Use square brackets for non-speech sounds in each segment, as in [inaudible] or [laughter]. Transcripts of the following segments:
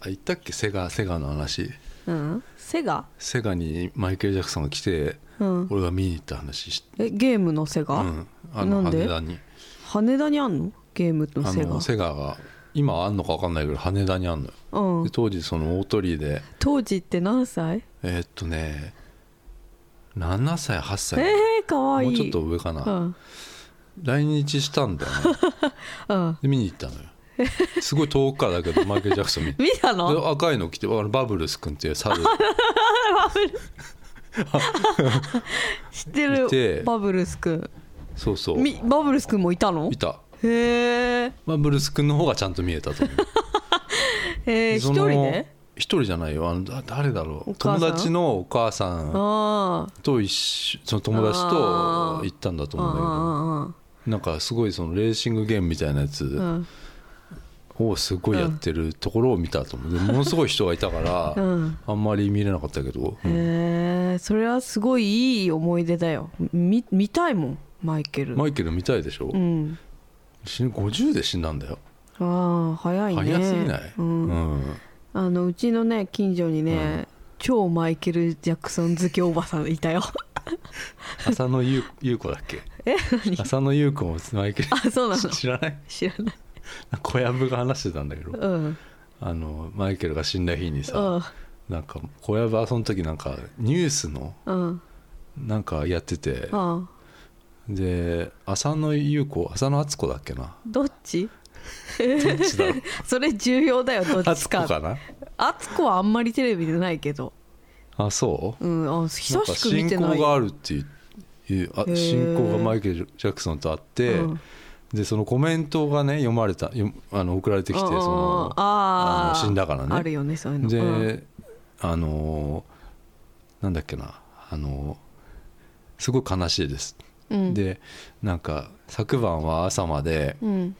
あ言ったっけ？セガセガの話。うん。セガ？セガにマイケル・ジャクソンが来て、うん。俺が見に行った話。しえゲームのセガ、うん、あのなんで？羽田に。羽田にあんの？ゲームのあセガ。のセガが今はあんのか分かんないけど羽田にあんのよ、うん。で当時その大鳥居で。当時って何歳？えーっとね7歳8歳、えー、かわいい。もうちょっと上かな、うん。来日したんだよね。[laughs] うん。で見に行ったのよ [laughs] すごい遠くからだけどマイケル・ジャクソン見て。見たの？で赤いの着てあのバブルス君っていう猿。知ってる？いて。バブルスくんそうそう。みバブルスくんもいたの？いた。へえバブルス君の方がちゃんと見えたと思う。[laughs] えー、一その人で？一人じゃないよ。あのだ誰だろう？お母さん。友達のお母さんあと一緒その友達と行ったんだとあ思うんだけど。あなんかすごいそのレーシングゲームみたいなやつあうんをすごいやってるところを見たと思う。でものすごい人がいたから [laughs] うん。あんまり見れなかったけど、うん。へえそれはすごいいい思い出だよ。み見たいもんマイケル。マイケル見たいでしょ、うん。死ぬ50で死んだんだよ。ああ早いね。早すぎない、うん。うん。あのうちのね近所にね、超マイケル・ジャクソン好きおばさんいたよ。浅野ゆう優子だっけ？え何？浅野優子もマイケルあそうなの。知らない？知らない [laughs] 小籔が話してたんだけどうん。あのマイケルが死んだ日にさうん。なんか小籔はその時なんかニュースのうん。なんかやっててあで浅野優子浅野敦子だっけな。どっち？どっちだ？[laughs] それ重要だよどっち敦か子かな？あつこはあんまりテレビでないけど。あそう？うんあ久しく見て親ない交があるっていうあへー。親交がマイケル・ジャクソンとあって、うんでそのコメントがね読まれた読あの送られてきてそのあの死んだからね。あるよねそういうの。で、うん。あのなんだっけな。あのすごい悲しいです、うん。でなんか昨晩は朝までうん。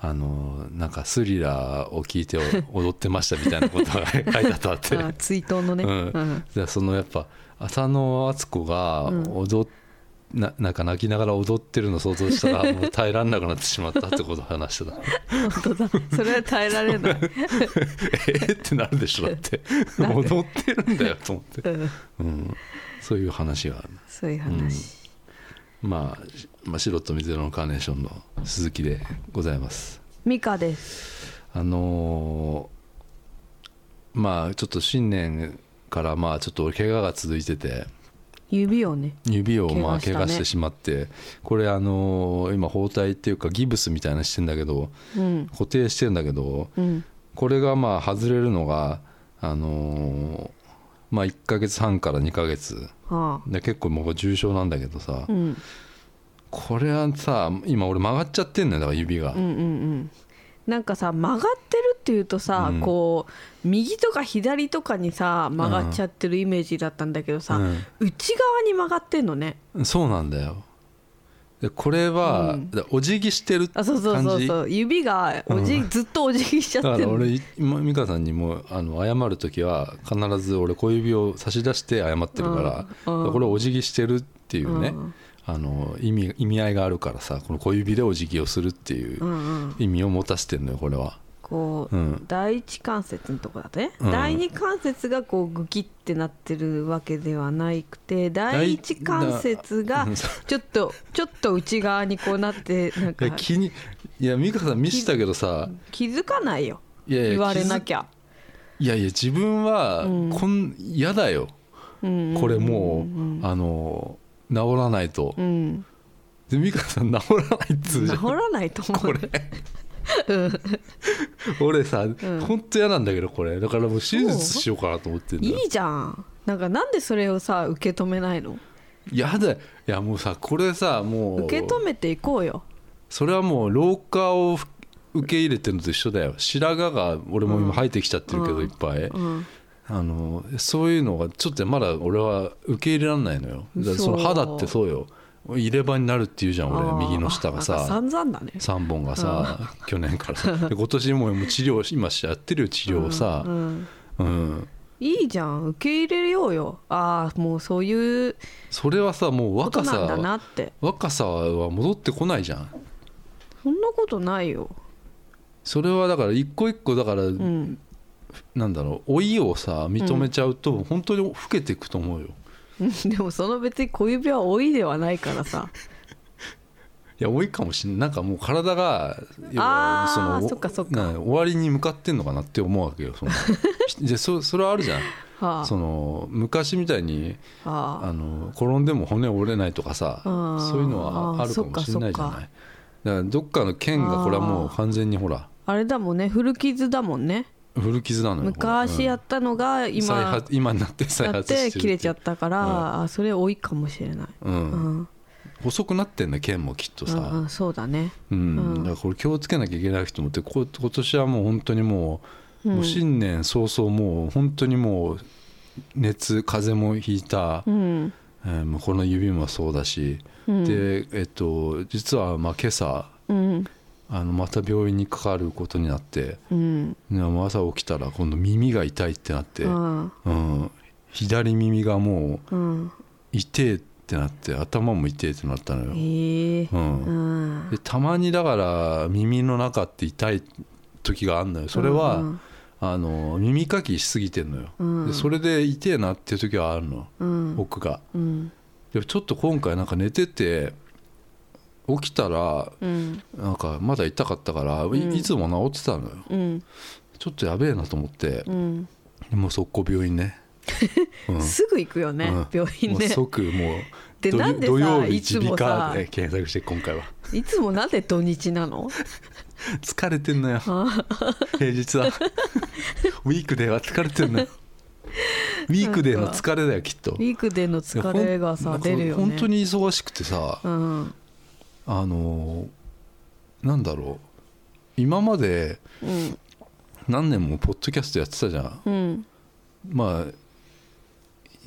あのなんかスリラーを聞いて [laughs] 踊ってましたみたいなことが [laughs] 書いてあったって。あ追悼のね。うん。うん。でそのやっぱ浅野敦子が踊っ、ななんか泣きながら踊ってるの想像したら [laughs] もう耐えられなくなってしまったってことを話してた。本当だ。それは耐えられない、[laughs] えってなるでしょだって。[laughs] 踊ってるんだよと思って、うん、うん、そういう話がある。そういう話、まあ、まあ白と水色のカーネーションの鈴木でございます。ミカです。あのーまあちょっと新年からまあちょっと怪我が続いてて指をね指をまあ怪我してしまって。これあのー今包帯っていうかギブスみたいなのしてんだけどうん。固定してんだけどうん。これがまあ外れるのがあのーまあ1ヶ月半から2ヶ月。はで結構もう重症なんだけどさ、あうん。これはさ今俺曲がっちゃってんのよだから指が。うんうんうんなんかさ曲がってるっていうとさ、うん。こう右とか左とかにさ曲がっちゃってるイメージだったんだけどさ、うん。内側に曲がってんのね。そうなんだよ。でこれは、うん。だお辞儀してるあそうそうそうそう。指がおじ、ずっとお辞儀しちゃってんのだから俺今美香さんにもあの謝る時は必ず俺小指を差し出して謝ってるから,、うん。うん。これお辞儀してるっていうね、うんあの意味意味合いがあるからさこの小指でお辞儀をするっていううんうん。意味を持たせてるのよこれは。こう、うん。第一関節のとこだとね、うん。第二関節がこうグキってなってるわけではなくて第一関節がうんちょっとちょっと内側にこうなってなんいか。や気にいや美香さん見せたけどさ。気づかないよ。いやいや言われなきゃ、いやいや自分はうん。こん嫌だよ、うんこれもう、んあの治らないと、うん、で美香さん治らないっつうじゃん。治らないと思うこれ。俺さ、ほんと嫌なんだけどこれ。だからもう手術しようかなと思ってんだよ。いいじゃん。なんかなんでそれをさ受け止めないの？やだよいやもうさこれさもう。受け止めていこうよ。それはもう老化をふ受け入れてるのと一緒だよ。白髪が俺も今生えてきちゃってるけど、うん。いっぱい、うんあのそういうのがちょっとまだ俺は受け入れられないのよ。だその嘘肌ってそうよ。入れ歯になるっていうじゃん俺右の下がさ。散々だね。3本がさ去年からさ。で今年ももう治療今やってるよ治療をさ。うんうん。いいじゃん。受け入れようよ。ああもうそういうそれはさもう若さって。若さは戻ってこないじゃん。そんなことないよ。それはだから一個一個だからうんなんだろう老いをさ認めちゃうと本当に老けていくと思うよ、う [laughs] んでもその別に小指は老いではないからさ。[laughs] いや多いかもしれないなんかもう体が要はあーおそっかそっか。な終わりに向かってんのかなって思うわけよその。[laughs] でそそれはあるじゃん。はあ。その昔みたいにはあ。あの転んでも骨折れないとかさあーそういうのはあるかもしれないじゃない。だからどっかの腱がこれはもう完全にほらあれだもんね。古傷だもんね古傷なのよ。昔やっったのが再今発今になって再発して切れちゃったから、あそれ多いかもしれない、ううん。ん細くなってんだ腱もきっとさ、うんうん、そうだね。うん。うん。だからこれ気をつけなきゃいけないと思ってこ今年はもう本当にもう,、もう新年早々もう本当にもう熱風邪もひいた、うん。えーもうこの指もそうだし、うん。でえっと実はまあ今朝うんあのまた病院にかかることになってうん。朝起きたら今度耳が痛いってなって、うんうん、左耳がもううん。痛えってなって頭も痛えってなったのよ、ええ。うん。うんでたまにだから耳の中って痛い時があるのよ。それは、うんあの耳かきしすぎてんのよ、うん。でそれで痛えなっていう時はあるの、うん。僕が。うん。でもちょっと今回なんか寝てて起きたらうん。なんかまだ痛かったから、いうん。いつも治ってたのよ。うん。ちょっとやべえなと思って。う、ん。もう速攻病院ね、[laughs] うん。すぐ行くよね、うん。病院もうね即もう土でなんでさ土曜日耳鼻さ科で検索して今回は。いつもなんで土日なの？[laughs] 疲れてんのよ。平日は。[laughs] ウィークデーは疲れてんのよ。ウィークデーの疲れだよきっと。ウィークデーの疲れがさ出るよね。本当に忙しくてさ、うんあのーなんだろう。今までうん。何年もポッドキャストやってたじゃん。うん。まあ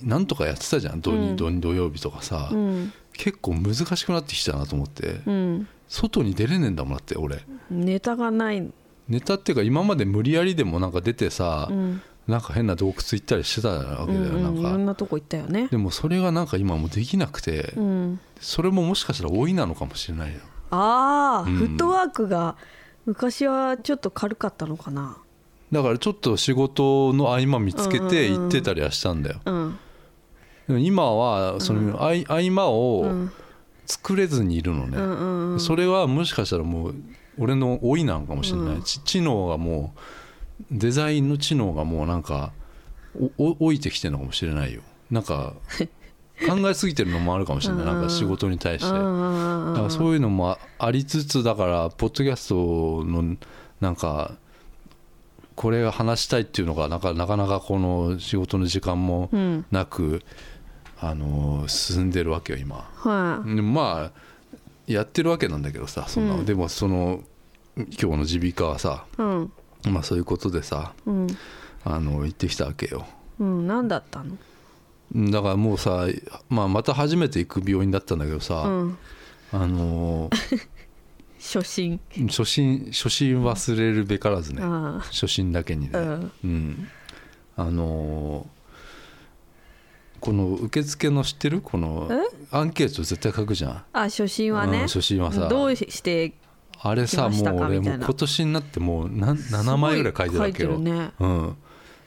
なんとかやってたじゃん。土,、うん。土土曜日とかさ、うん。結構難しくなってきたなと思って、うん。外に出れねえんだもんだって俺。ネタがない。ネタっていうか今まで無理やりでもなんか出てさ、うんなんか変な洞窟行ったりしてたわけだよ、うんうんいろなんんかなとこ行ったよね。でもそれがなんか今もうできなくて、うん。それももしかしたら多いなのかもしれないよ。ああ、うん。フットワークが昔はちょっと軽かったのかな。だからちょっと仕事の合間見つけて行ってたりはしたんだよ、うん。でも今はその合間うをん。作れずにいるのね、うんうんうん。それはもしかしたらもう俺の老いなのかもしれない、知能がもうデザインの知能がもうなんか老いてきてるのかもしれないよ。なんか [laughs] 考えすぎてるのもあるかもしれない、うん。なんか仕事に対して、うんうんうんだからそういうのもありつつだからポッドキャストのなんかこれが話したいっていうのがなかなかなかこの仕事の時間もうん。なく、あの進んでるわけよ今。はい。でもまあやってるわけなんだけどさそんな、うん。でもその今日の耳鼻科はさうんまあそういうことでさうん。あの行ってきたわけよ。うん何だったの？だからもうさ、まあ、また初めて行く病院だったんだけどさ、うん。あの [laughs] 初心。初心初心忘れるべからずね、あ初心だけにね、あうん。うん、あのこの受付の知ってる？このアンケート絶対書くじゃん。あ初心はね、うん初心はさ。どうしてあれさもう俺も今年になってもうな7枚ぐらい書いてるわけよ、すごい書いてるねうん、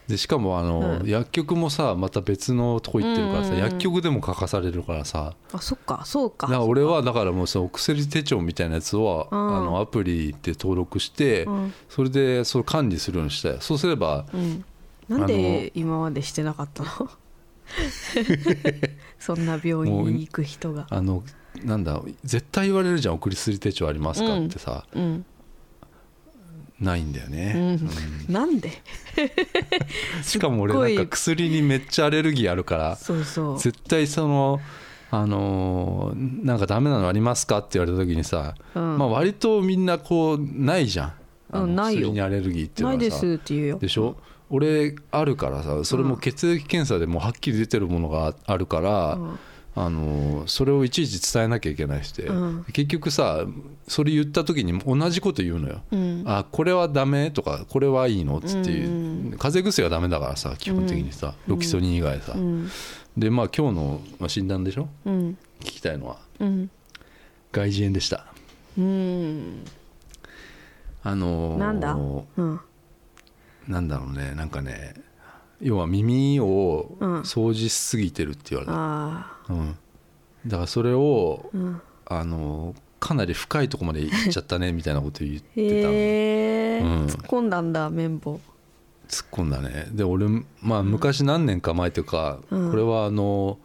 でしかもあの、うん。薬局もさまた別のとこ行ってるからさ、うんうんうん。薬局でも書かされるからさ。あそっか。そうか。だ俺はだからもうそのお薬手帳みたいなやつを、うん。あのアプリで登録して、うん。それでそれ管理するようにしてそうすればうん。なんで今までしてなかったの？[laughs] そんな病院に行く人が。あのなんだ絶対言われるじゃん「送り薬手帳ありますか?」ってさ、うん。ないんだようね、ん。なんで？[laughs] しかも俺なんか薬にめっちゃアレルギーあるからそうそう。絶対そのあのーなんかダメなのありますかって言われた時にさ、うん。まあ割とみんなこうないじゃん。あのうんないよ。薬にアレルギーっていうのはさ。ないですって言うよ。でしょ？俺あるからさそれも血液検査でもはっきり出てるものがあるから、うんあのそれをいちいち伝えなきゃいけないして、うん。結局さそれ言った時に同じこと言うのよ、うん。あこれはダメ？とかこれはいいの？っつっていう、うん風邪薬はダメだからさ基本的にさ、ロキソニン以外さ、うん。でまあ今日のまあ診断でしょ？うん。聞きたいのはうん。外耳炎でした。うん。あのーなんだ？うん。なんだろうね。なんかね要は耳をうん。掃除しすぎてるって言われた、あうん。だからそれをあうんあのかなり深いところまで行っちゃったね [laughs] みたいなこと言ってたの。へえ、うん。突っ込んだんだ綿棒。突っ込んだね。で俺まあ昔何年か前というか、うん。これはあの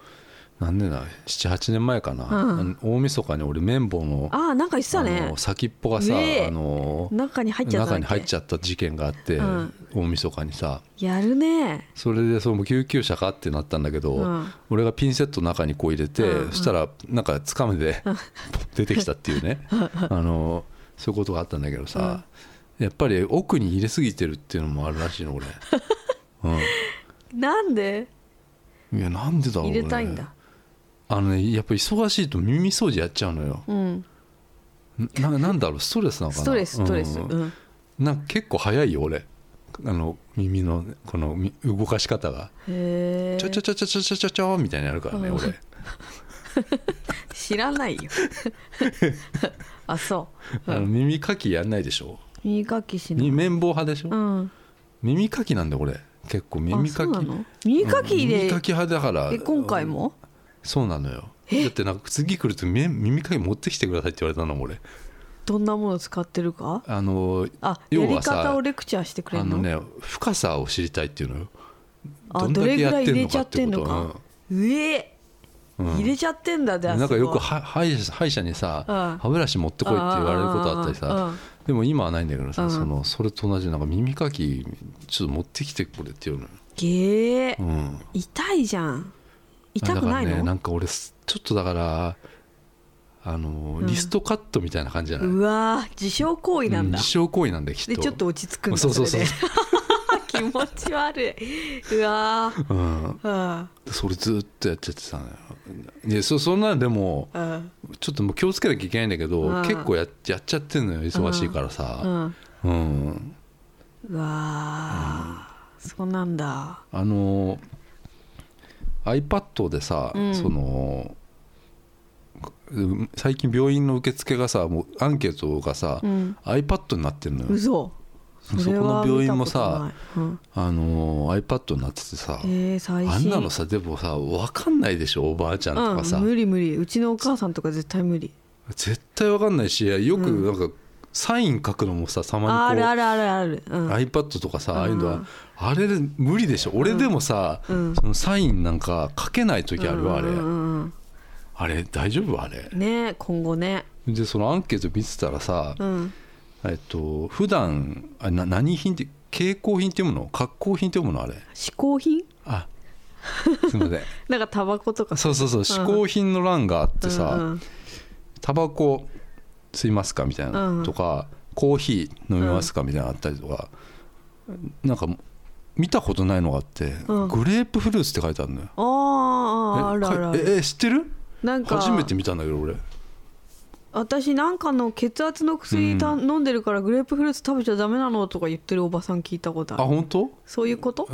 何年だ78年前かな、うん。大晦日に俺綿棒のああなんか言ってたあねの先っぽがさ、ねえ。あの中に入っちゃった中に入っゃちゃった事件があって、うん。大晦日にさ。やるね。それでその救急車かってなったんだけど、うん。俺がピンセットの中にこう入れて、うん。うんそしたらなんかつかめでポッ出てきたっていうね。あのそういうことがあったんだけどさ、やっぱり奥に入れすぎてるっていうのもあるらしいの俺、[laughs] なんで？うん、いやなんでだろうね。入れたいんだあのねやっぱり忙しいと耳掃除やっちゃうのよ。うん。ななんだろう？ストレスなのかな？ストレスストレス。ううん。んなんか結構早いよ俺。あの耳のこのみ動かし方が。へえちょちょちょちょちょちょちょちょみたいになるからねうん。俺。[laughs] 知らないよ。[laughs] あそう、うん、あの耳かきやんないでしょ？耳かきしない。み綿棒派でしょ？うん。耳かきなんだ俺。結構耳かきあそうなの？耳かきで、うん。耳かき派だから。え今回も？そうなのよ。だってなんか次来るとめ耳かき持ってきてくださいって言われたの俺。どんなもの使ってるか？あのあやり方をレクチャーしてくれるの？あのね深さを知りたいっていうのよ。あどれぐらい入れちゃってんのか。うえ？うん。入れちゃってんだなんかよく歯医者歯医者にさうん。歯ブラシ持ってこいって言われることあったりうんさでも今はないんだけどうん。さそのそれと同じなんか耳かきちょっと持ってきてくれっていうのよ。げえ。うん。痛いじゃん痛くないだからねなのんか俺すちょっとだからあのうん。リストカットみたいな感じじゃない、うわー自傷行為なんだ。うん自傷行為なんだよきっと。でちょっと落ち着くんだそうそうそう。[laughs] 気持ち悪い。うわー。うん、あそれずっとやっちゃってたのよ。いやそそんなでもあちょっともう気をつけなきゃいけないんだけど、うん。結構ややっちゃってんのよ忙しいからうさん。うん、うわー。そうなんだ。あの iPad でさ、うん。そのうん最近病院の受付がさもうアンケートがさ、うん。iPad になってんのよ。嘘。そこの病院もさそれは見たことない。あの iPad になっててさ、うん、えー、あんなのさでもさ分かんないでしょおばあちゃんとかさ、うん、無理無理。うちのお母さんとか絶対無理。絶対分かんないしよくなんかサイン書くのもさたあまにこうるあるあるある、うん、iPad とかさ、うん。ああいうのはあれで無理でしょ。俺でもさ、うん。そのサインなんか書けない時あるわあれ、うんうんあれ。大丈夫？あれ。うんね今後ね。でそのアンケート見てたらさ、うん。えっと普段あな何品って蛍光品って読むの？格好品って読むの？あれ。嗜好品？あ。すいません。[laughs] なんかタバコとか。そうそうそう。嗜好品の欄があってさ、うんうん。タバコ吸いますかみたいな、うん。とかコーヒー飲みますかみたいなのあったりとか、なんか見たことないのがあって、うん。グレープフルーツって書いてあるのよ。あああえるあるある。かええ知ってる？なんか初めて見たんだけど俺。私なんかの血圧の薬た、う飲んでるからグレープフルーツ食べちゃダメなのとか言ってるおばさん聞いたことあある本当？そういうこと？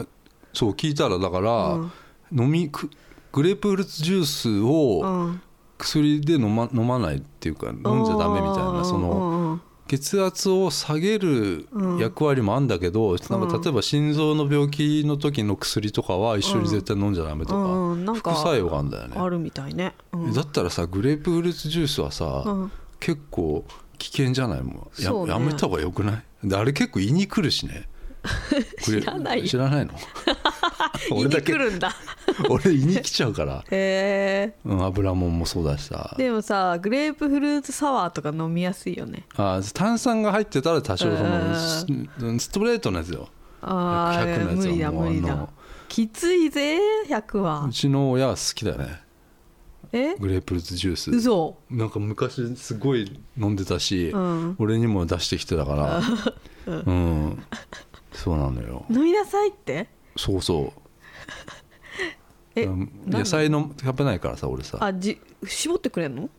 そう聞いたらだから、うん。飲みくグレープフルーツジュースうをん薬で飲ま飲まないっていうか飲んじゃダメみたいなそのうんうん血圧を下げるうん役割もあるんだけど、なん。か例えば心臓の病気の時の薬とかは一緒に絶対飲んじゃダメとか、うんうんなんか副作用があるんだよね。あるみたいね、うん。だったらさグレープフルーツジュースはさ、うん。結構危険じゃない？もう。やね。やめた方がよくない？であれ結構胃に来るしね知らない。よ知らないの？[laughs] 俺だけ。来るんだ。[laughs] 俺胃に来ちゃうから、へえうん、油もんもそうだしさ。でもさグレープフルーツサワーとか飲みやすいよね。あ炭酸が入ってたら多少そのうんスストレートのやつよ。ああ100のやつは無理だもう無理だ。きついぜ100は。うちの親は好きだよね。え？グレープフルーツジュース。嘘。なんか昔すごい飲んでたし、うん。俺にも出してきてたから。[laughs] うん、そうなのよ。飲みなさいって？そうそう。[laughs] え野菜の食べないからさ俺さ。ああじ絞ってくれんの？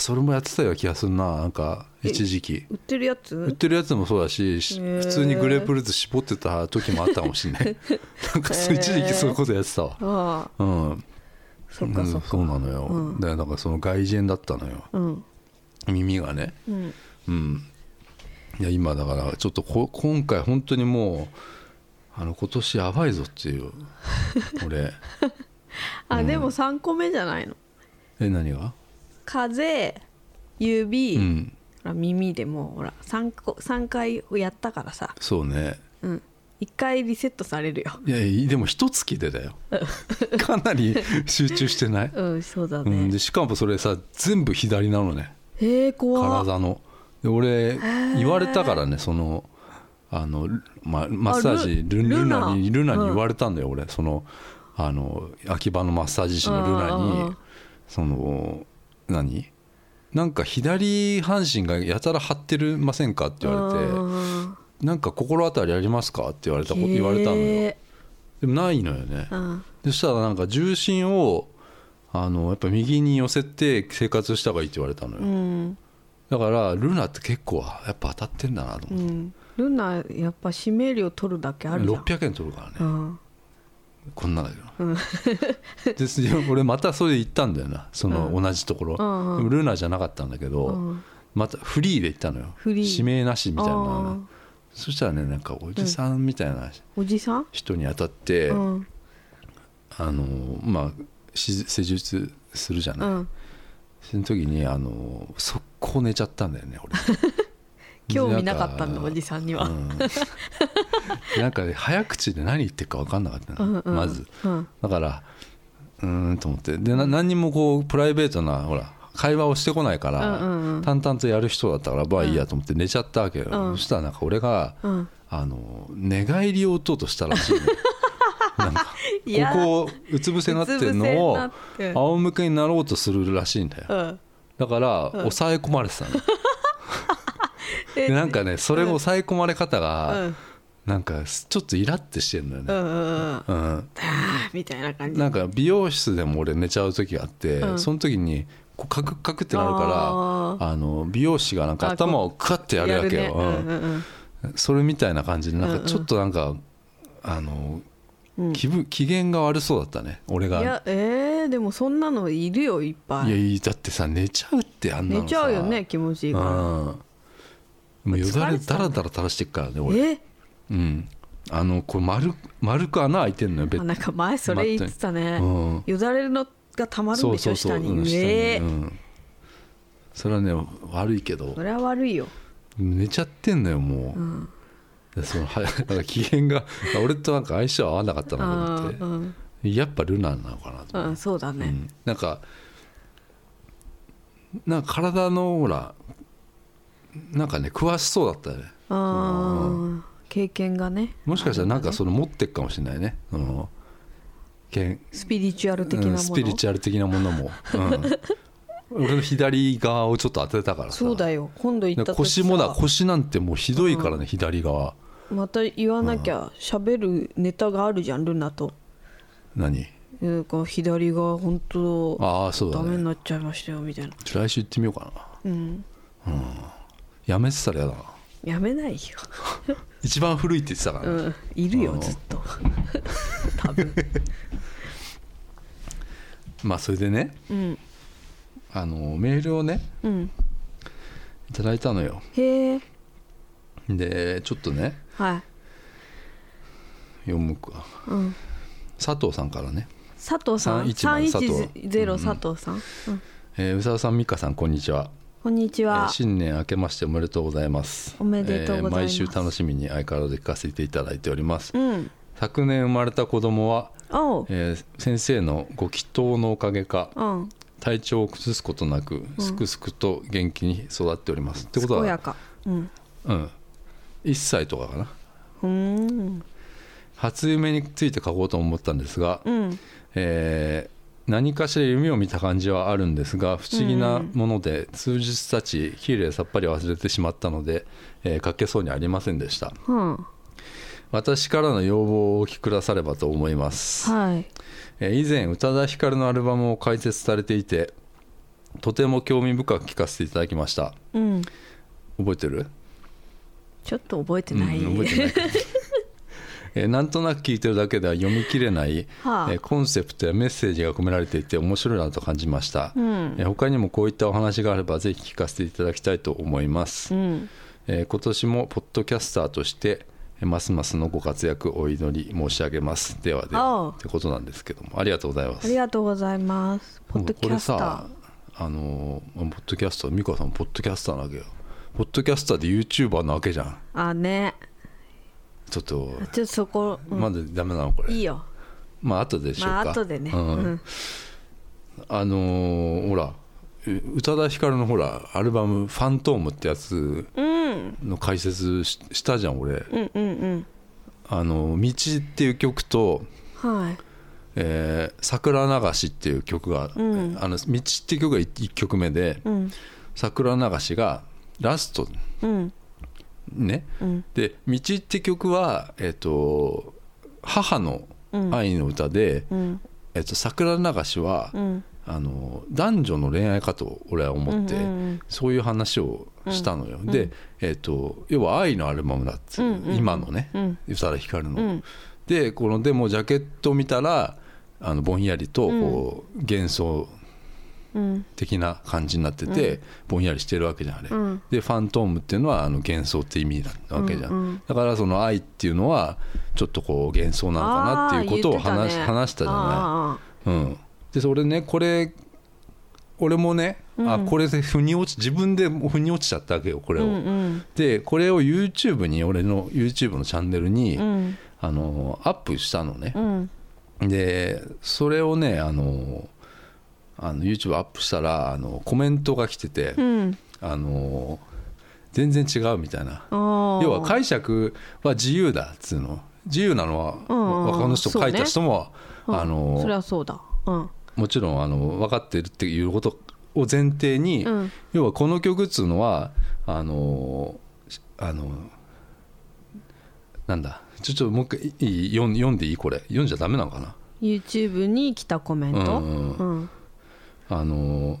それもやってたような気がするな。なんか一時期。売ってるや売っつてるやつもそうだし普通にグレープフルーツ絞ってた時もあったかもしれないなんか一時期そういうことやってたわ。ああ。うん。そっかそっか。うんそうなのよ、うん。だからなんかその外耳炎だったのよ。うん。耳がね。うん。うんいや今だからちょっとこ今回本当にもあの今年やばいぞっていう [laughs] 俺。あ、でも3個目じゃないの？え何が？風指、うん。ほら耳でもうほら 3, 個3回やったからさ。そうね。うん。1回リセットされるよ。いやいやでも一月でだよ。[laughs] かなり集中してない、うんそうだうん、ねでしかもそれさ全部左なのね。へえ怖っ。体ので俺言われたからねそのあの、ま、マッサージルルルナにルルナナに言われたんだよ、俺。そのあの秋葉のマッサージ師のルナにその何？なんか左半身がやたら張ってるませんかって言われてうん。なんか心当たりありますかって言われた言われたのよ。へでもないのよね。そしたらなんか重心をあのやっぱ右に寄せて生活した方がいいって言われたのよ、うんだからルナって結構やっぱ当たってんだなと思って、うん。ルナやっぱ指名料取るだけあるじゃん。600円取るからね、うん。こんなだけど、です俺またそれで行ったんだよな。その同じところ、うんうん。でもルナじゃなかったんだけど、うん。またフリーで行ったのよ。指名なしみたいなそしたらねなんかおじさんみたいなおじさん？人に当たって、うん。あのまあし施術するじゃない、うんその時にあの速攻寝ちゃったんだよね俺。[laughs] 興味なかったんだでおじさんには。うん。[laughs] なんかね早口で何言ってるか分かんなかったの、うんうんまず。うん。だからうーんと思って。でな何にもこうプライベートなほら会話をしてこないから、うんうんうん。淡々とやる人だったからまあいいやと思って寝ちゃったわけよ、うん。そしたらなんか俺が、うん。あの寝返りを打とうとしたらしいの。なんかいや [laughs] ここうつ伏せになってるのを仰向けになろうとするらしいんだよ。うん。だから抑え込まれてたの、[laughs] でなんかねそれを抑え込まれ方うがん。なんかちょっとイラってしてんのよね、うんうんうんみたいな感じ。なんか美容室でも俺寝ちゃう時があって、うん。その時にこうカクカクってなるあからあの美容師がなんか頭をクワッてやるわけよ、やるね。うんうんうん。それみたいな感じでなんかちょっとなんか、あのうん気分機嫌が悪そうだったね俺が。いやえー、でもそんなのいるよいっぱい。いやだってさ寝ちゃうってあんなのさ。寝ちゃうよね気持ちいいうん。かもうよだれだだらだら垂らしてっからねら俺。え？うん。あのこれ丸丸く穴開いてんのよベッあなんか前それ言ってたね、うん。よだれのがたまるんでしょ下にうん下に。えーうん。それはね悪いけど。それは悪いよ。寝ちゃってんのよもう、うん。でそのは [laughs] なんか機嫌が俺となんか相性合わなかったなと思って、うん。やっぱルナなのかなとうんそうだね、うん。なんかなんか体のほらなんかね詳しそうだったね。あー経験がね。もしかしたらなんかその持ってっかもしれないね。そのけんスピリチュアル的なもの、うんスピリチュアル的なものも、うん、[laughs] 俺の左側をちょっと当てたからさ。そうだよ。今度行った腰もだ腰なんてもうひどいからね、左側また言わなきゃ喋るネタがあるじゃんルナと。何？なんか左が本当ああそうだダメにねなっちゃいましたよみたいな。ちょ来週行ってみようかな。うん。やめてたらやだな。やめないよ。[laughs] 一番古いって言ってたからね、うん。いるようん。ずっと。[laughs] 多分。まあそれでねうん。あのメールをねうん。いただいたのよ。へえでちょっとねはい。読むか。うん。佐藤さんからね、佐藤さん？310佐藤。310佐藤さん、うん。えー宇佐さん美香さんこんにちは。こんにちえーは、新年明けましておめでとうございます。おめでとうございます。えー毎週楽しみに相変わらず聞かせていただいております。うん。昨年生まれた子供は、えー先生のご祈祷のおかげかうん。体調を崩すことなくすくすくと元気に育っております、ってことは健やか。うん。うん1歳とかかな。うーん。初夢について書こうと思ったんですが、うん。えー何かしら夢を見た感じはあるんですが不思議なもので数日経ちきれいさっぱり忘れてしまったので、えー書けそうにありませんでした。うん私からの要望をお聞きくださればと思います、はい。えー以前宇多田ヒカルのアルバムを解説されていてとても興味深く聞かせていただきました。うん。覚えてる？ちょっと覚えてない、うん覚えてない。か [laughs] えーなんとなく聞いてるだけでは読み切れない、はあ。えーコンセプトやメッセージが込められていて面白いなと感じました、うん。えー他にもこういったお話があればぜひ聞かせていただきたいと思います、うん。えー今年もポッドキャスターとして、ますますのご活躍お祈り申し上げます。ではではってことなんですけども。ありがとうございます。ありがとうございます。ポッドキャスター。これさあのポッドキャスター美香さんポッドキャスターなわけよポッドキャスターで YouTuber なわけじゃん。あね。ちょっとちょっとそこ、うん。まだダメなのこれ。いいよ。まあ後でしようか。まあ後でね、うん。うん。あのーほらう宇多田ヒカルのほらアルバム「ファントーム」ってやつうん。の解説ししたじゃん俺。うんうんうん。あの「道」っていう曲とはい「えー桜流し」っていう曲が「うん。あの道」っていう曲が 1, 曲目でうん「桜流し」がラスト。うん。ね。うん。で「道」って曲はえっ、と母の愛の歌で、うん。えっと桜流しは、うん。あの男女の恋愛かと俺は思って、うんうんうんそういう話をしたのよ、で、えっと要は愛のアルバムだっつう、うんうん今のね。うん。宇多田ヒカルの、うん。でこのでもジャケットを見たらあのぼんやりとこう、幻想うん的な感じになってて、ぼんやりしてるわけじゃんあれ、うん。でファントームっていうのはあの幻想って意味なわけじゃん、うんうん。だからその愛っていうのはちょっとこう幻想なのかなっていうことを話,、ね。話したじゃない。あうん、でそれねこれ俺もね、あこれで腑に落ち自分でも腑に落ちちゃったわけよこれを、ーうんうん。でこれを YouTube に俺の YouTube のチャンネルに、うん。あのアップしたのね。う、ん。でそれをねあのあの YouTube アップしたらあのコメントが来てて、うん。あの全然違うみたいな。要は解釈は自由だっつうの。自由なのは、うんうん。うん他の人書いた人も、あのそれはそうだ。うん。もちろんあの分かってるっていうことを前提に、うん。要はこの曲っつうのはあのしあのなんだちょちょもう一回いい読ん読んでいいこれ。読んじゃダメなのかな？YouTube に来たコメント？うんうん。うんあの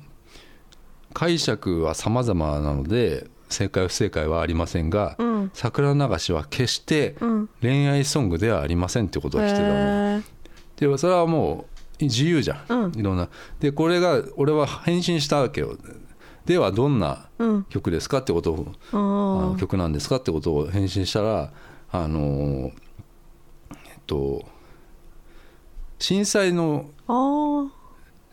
解釈は様々なので正解不正解はありませんが、うん。桜流しは決してうん。恋愛ソングではありませんってことが来てたの。よへー。でそれはもう自由じゃん、うん。いろんな。でこれが俺は返信したわけよ。ではどんなうん。曲ですかってことをああのー曲なんですかってことを返信したらあのえっと震災の、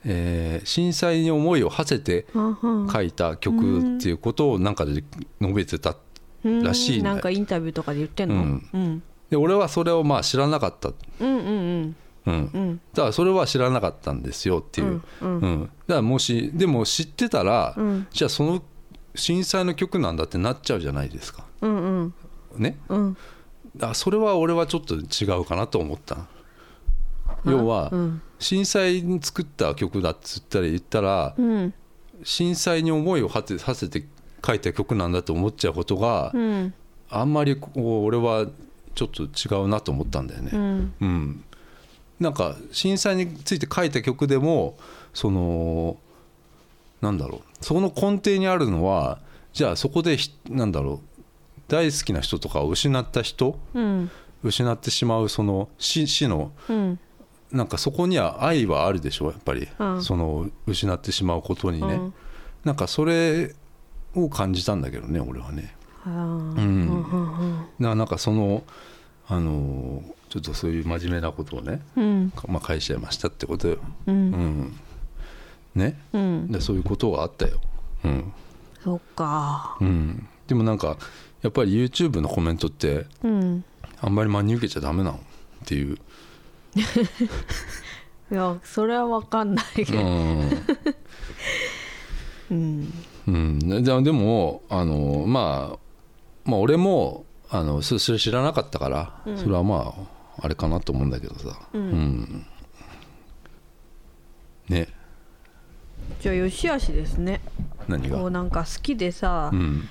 えー震災に思いを馳せて書いた曲っていうことをなんかで述べてたうんらしいんだよ。なんかインタビューとかで言ってんの？うん。うん。で俺はそれをまあ知らなかった、うんうんうん。うん、うん。だからそれは知らなかったんですよっていう、うんうん。だからもしでも知ってたら、うん。じゃあその震災の曲なんだってなっちゃうじゃないですか。うんうん。ね？うん。だそれは俺はちょっと違うかなと思った要は、うん。震災に作った曲だっつったら言ったらうん。震災に思いを馳せて書いた曲なんだと思っちゃうことがうん。あんまりこう俺はちょっと違うなと思ったんだよね。うん。うん、なんか震災について書いた曲でもそのなんだろう。そこの根底にあるのはじゃあそこでひなんだろう。大好きな人とかを失った人うん。失ってしまうその死死のうんなんかそこには愛はあるでしょやっぱり、うん。その失ってしまうことにね、うん。なんかそれを感じたんだけどね俺はね。うん。うんななんかそのあのちょっとそういう真面目なことをね、うん。かまあ、返しちゃいましたってことよ。ううん。んね、うん。でそういうことがあったよ。うん。そっか。うん、でもなんかやっぱり YouTube のコメントってうん。あんまり真に受けちゃダメなの？っていう。[laughs] いやそれは分かんないけど。うん。うん。うん、ででもあの、まあ、まあ俺もあのそそれ知らなかったから、それはまああれかなと思うんだけどさ、うん。ね。じゃあよしあしですね。何が？こうなんか好きでさ、うん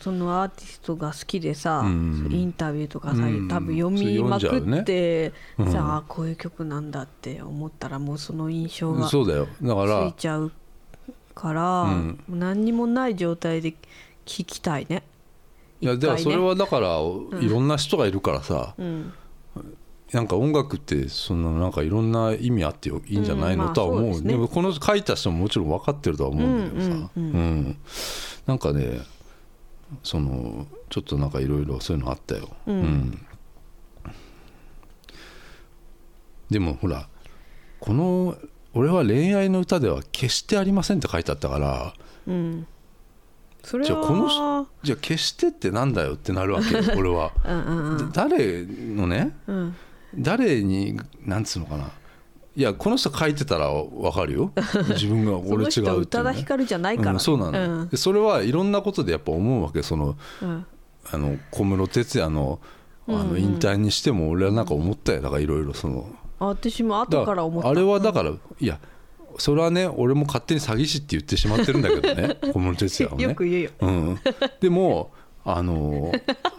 そのアーティストが好きでさ、うん。インタビューとかさ、うん。多分読みまくって、うんさあこういう曲なんだって思ったらもうその印象がつそうだよ。だからいちゃうから、何にもない状態で聞きたいね。いやでもそれはだからいろんな人がいるからさ、うん。なんか音楽ってそんななんかいろんな意味あっていいんじゃないの、とは思う,、でもこの書いた人ももちろん分かってるとは思うんだけどさ、うん。なんかねそのちょっとなんかいろいろそういうのあったよ、うん。でもほらこの俺は恋愛の歌では決してありませんって書いてあったからうん。それはじゃあこの人じゃあ決してってなんだよってなるわけよ俺は [laughs] うんうん。うん誰のねうん。誰になんつうのかないやこの人書いてたらわかるよ。[laughs] 自分が俺違うっていう宇多田ヒカルじゃないから、うん、そうなの、うん。でそれはいろんなことでやっぱ思うわけ。そのうん。あの小室哲哉のあの引退にしても俺はなんか思ったよ。だからいろいろその。あ私も後から思った。あれはだからいやそれはね俺も勝手に詐欺師って言ってしまってるんだけどね。[laughs] 小室哲哉をね。よく言うよ。うん、でもあの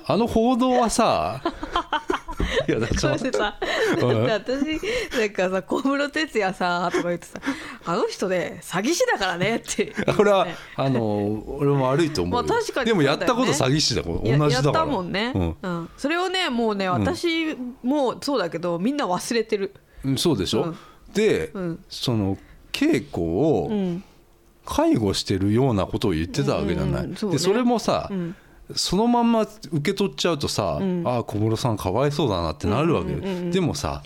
あの報道はさ [laughs] いやだってだって私なんかさ小室哲哉さとか言ってさあの人で詐欺師だからねってねこれはあの俺も悪いと思うよ、まあ確かにでもやったこと詐欺師だこれや同じだから。やったもんね、うん。うん。それをねもうね私もそうだけどみんな忘れてる。うんそうでしょ、うん。で、うん。その稽古をうん。介護してるようなことを言ってたわけじゃない、そでそれもさ、うんそのまんま受け取っちゃうとさ、ん。ああ小室さんかわいそうだなってなるわけ、うんうんうんうんでもさ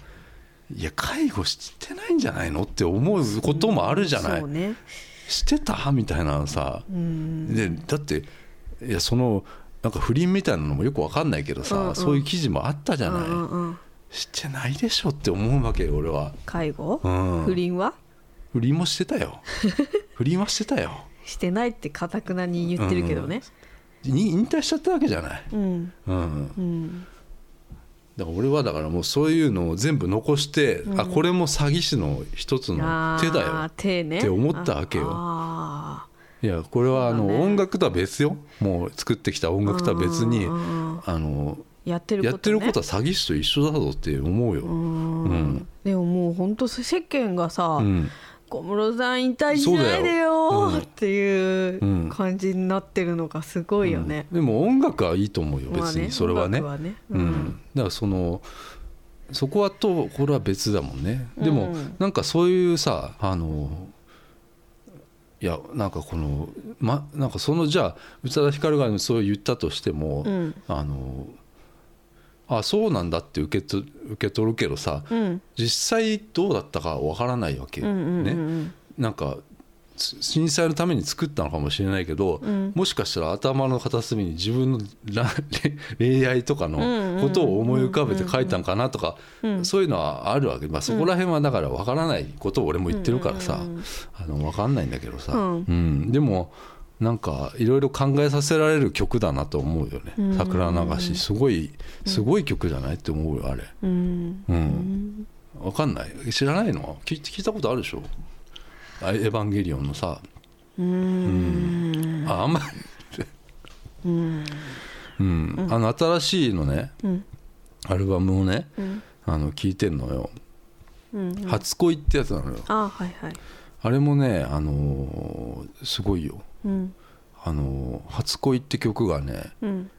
いや介護してないんじゃないのって思うこともあるじゃない、そうね。してた？みたいなのさ、うん。でだっていやそのなんか不倫みたいなのもよくわかんないけどさ、うんうん。そういう記事もあったじゃない、うんうんうん。してないでしょって思うわけよ俺は。介護、うん。不倫は？不倫もしてたよ。不倫はしてたよ。[laughs] してないってかたくなに言ってるけどね。に引退しちゃったわけじゃない、うん。うん、うん。だから俺はだからもうそういうのを全部残して、あこれも詐欺師の一つの手だよ。手ね。って思ったわけよ。あいやこれはあの、音楽とは別よ。もう作ってきた音楽とは別にうんうんうん。あのーやってること、ね、やってることは詐欺師と一緒だぞって思うよ、うん。うん。でももう本当世間がさ、うん小室さん引退しないでようん。っていううん感じになってるのがすごいよね。でも音楽はいいと思うよまあ別にそれはね,、音楽ね。ううん。んだからそのそこはとこれは別だもんね。でも、うんなんかそういうさあのいやなんかこのまなんかそのじゃあ宇多田ヒカルがそう言ったとしても、うん。あのあそうなんだって受けと受け取るけどさうん。実際どうだったかわからないわけよ、うんうんうんうねん。なんかつ震災のために作ったのかもしれないけど、うん。もしかしたら頭の片隅に自分のら [laughs] 恋愛とかのことを思い浮かべて書いたんかなとか、うんそういうのはあるわけ、まあ、そこら辺はだから分からないことを俺も言ってるからさ、うんうんうんあの分かんないんだけどさ、うん。うん。でもなんかいろいろ考えさせられる曲だなと思うよね「うん。桜流し」すごいすごい曲じゃないって思うよあれ。うん。うん。わかんない。知らないの？聞い聞いたことあるでしょ？あエヴァンゲリオンのさ、うん。ああんまり。うん。うん、あの新しいのね。うん。アルバムをねうん。あの聞いてんのよ。うん「初恋」ってやつなのよ。あはいはい。あれもねあのーすごいようん。あのー初恋」って曲がねうん。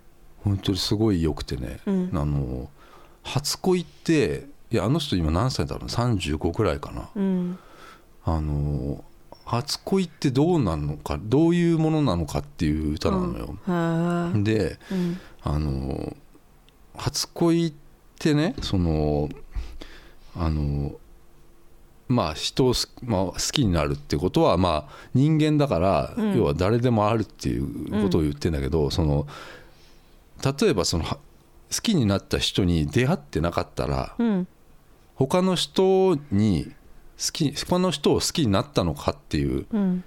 本当にすごい良くてね、うん。あのー初恋っていやあの人今何歳だろう35くらいかな。うん。あの初恋ってどうなのかどういうものなのかっていう歌なのよ、うん。あの初恋ってねそのあのまあ人をす、まあ、好きになるってことはまあ人間だから、うん。要は誰でもあるっていうことを言ってんだけど、その例えばそのは好きになった人に出会ってなかったらうん。他の人に好き他の人を好きになったのかっていううん。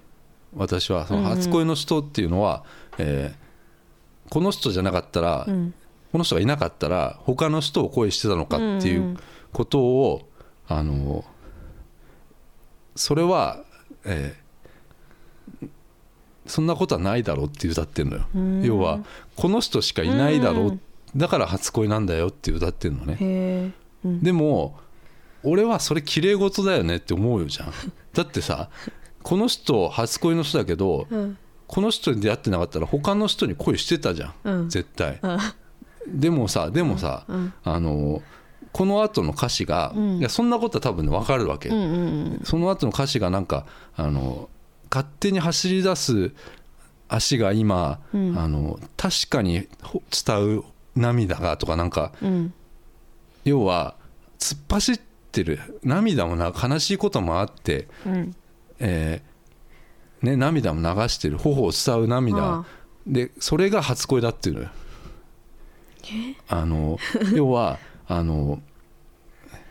私はその初恋の人っていうのは、えーこの人じゃなかったら、うん。この人がいなかったら他の人を恋してたのかっていんううん。ことを、あのそれは、えーそんなことはないだろうって歌ってるのよ、うん。要はこの人しかいないだろう、うん。だから初恋なんだよって歌ってるのね。うん。でも俺はそれ綺麗事だよねって思うよじゃん。[laughs] だってさこの人初恋の人だけど、うん。この人に出会ってなかったら他の人に恋してたじゃん、うん。絶対。あでもさでもさ、うん。あのこの後の歌詞が、うん。いやそんなことは多分ね分かるわけ、うんうんその後の歌詞がなんかあの勝手に走り出す足が今、うん。あの確かにほ伝う涙がとかなんかうん。要は突っ走ってる涙もな悲しいこともあって、うん。えーね、涙も流してる頬を伝う涙。でそれが初恋だっていうのよ。あの要はあの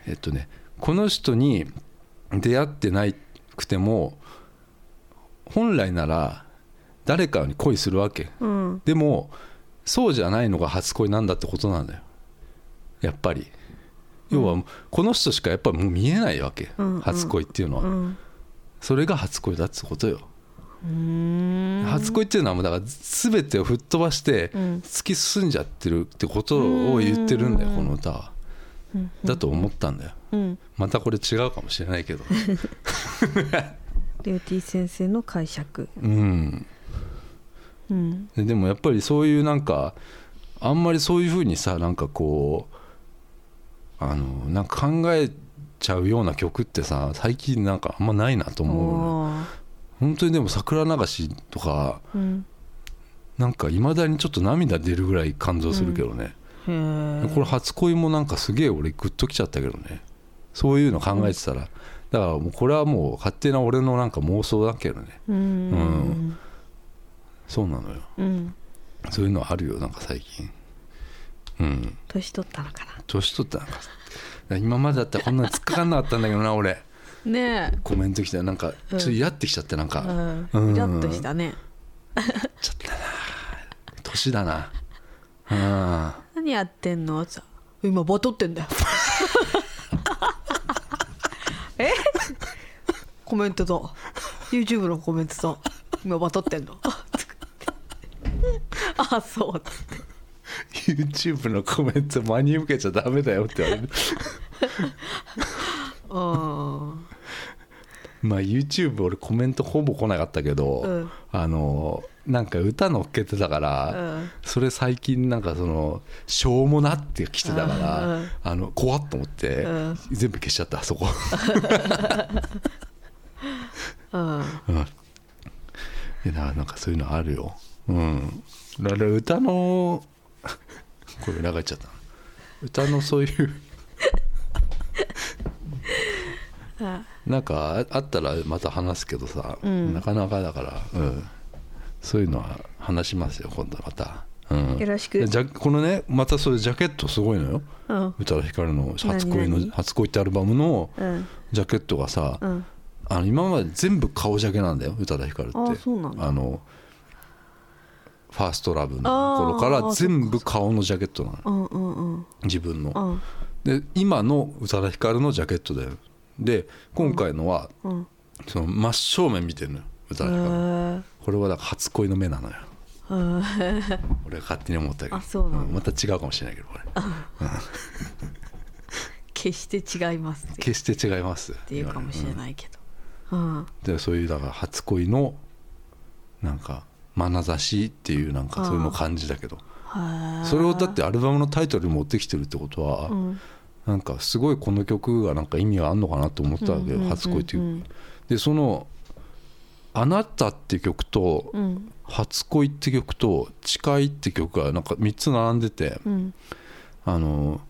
えっとねこの人に出会ってないくても本来なら誰かに恋するわけ。うん。でもそうじゃないのが初恋なんだってことなんだよ。やっぱり。要はこの人しかやっぱもう見えないわけ、うんうん。初恋っていうのは、うん。それが初恋だってことよ、初恋っていうのはもうだから全てを吹っ飛ばしてうん。突き進んじゃってるってことを言ってるんだようん。この歌は。うん。だと思ったんだよ。うん。またこれ違うかもしれないけど。リューティ先生の解釈。うん。うん。ででもやっぱりそういうなんかあんまりそういうふうにさなんかこうあのなんか考えちゃうような曲ってさ最近なんかあんまないなと思う本当にでも桜流しとかうん。なんかいまだにちょっと涙出るぐらい感動するけどね、へえこれ初恋もなんかすげえ俺グッときちゃったけどね。そういうの考えてたら、だからもうこれはもう勝手な俺のなんか妄想だけどね。うん。うん。そうなのよ。うん。そういうのあるよなんか最近。うん。年取ったのか年取ったなんか。今までだったらこんなに突っかかんなかったんだけどな俺。なねコメント来てなんかちょっと嫌ってきちゃってなんか、えうん。うん。イラッとしたね。ちょっとな年だな。うん。何やってんの？さ今バトってんだよ。[laughs] え？コメントだ YouTube のコメントだ今バトってんの？[laughs] あそう。つって YouTube のコメント真に受けちゃダメだよって言われる。[laughs] うんまあ YouTube 俺コメントほぼ来なかったけど、うん。あのなんか歌乗っけてたから、うん。それ最近なんかそのしょうもなって来てたから、うんあの怖っと思って、うん。全部消しちゃったそこ、うん。うん、いやなんかそういうのあるよ。うん。だから歌のこれ流れちゃった歌のそういうあ [laughs] なんかああったらまた話すけどさ、うん。なかなかだから、うん、そういうのは話しますよ今度また、うん、よろしく。じゃこのねまたそれジャケットすごいのよ。うん。宇多田ヒカルの「初恋の初恋」ってアルバムのうん。ジャケットがさ、うん。あの今まで全部顔ジャケなんだよ宇多田ヒカルって。あのファーストラブの頃から全部顔のジャケットなの。自分の。うん。で今の宇多田ヒカルのジャケットだよで今回のはうんその真正面見てるのよ宇多田ヒカルへこれはだから初恋の目なのよ。え俺は勝手に思ったけど。あそうなんだんまた違うかもしれないけどこれ。[laughs] 決して違います決して違います。っていうかもしれないけど。うん。でそういうだから初恋のなんか眼差しっていうなんかそういうの感じだけど。それをだってアルバムのタイトルに持ってきてるってことは、うんなんかすごいこの曲がなんか意味があるのかなと思ったわけよ、うんうんうんうん。初恋っていうでその「あなた」って曲とうん「初恋」って曲と「誓い」って曲がなんか3つ並んでてうん。あの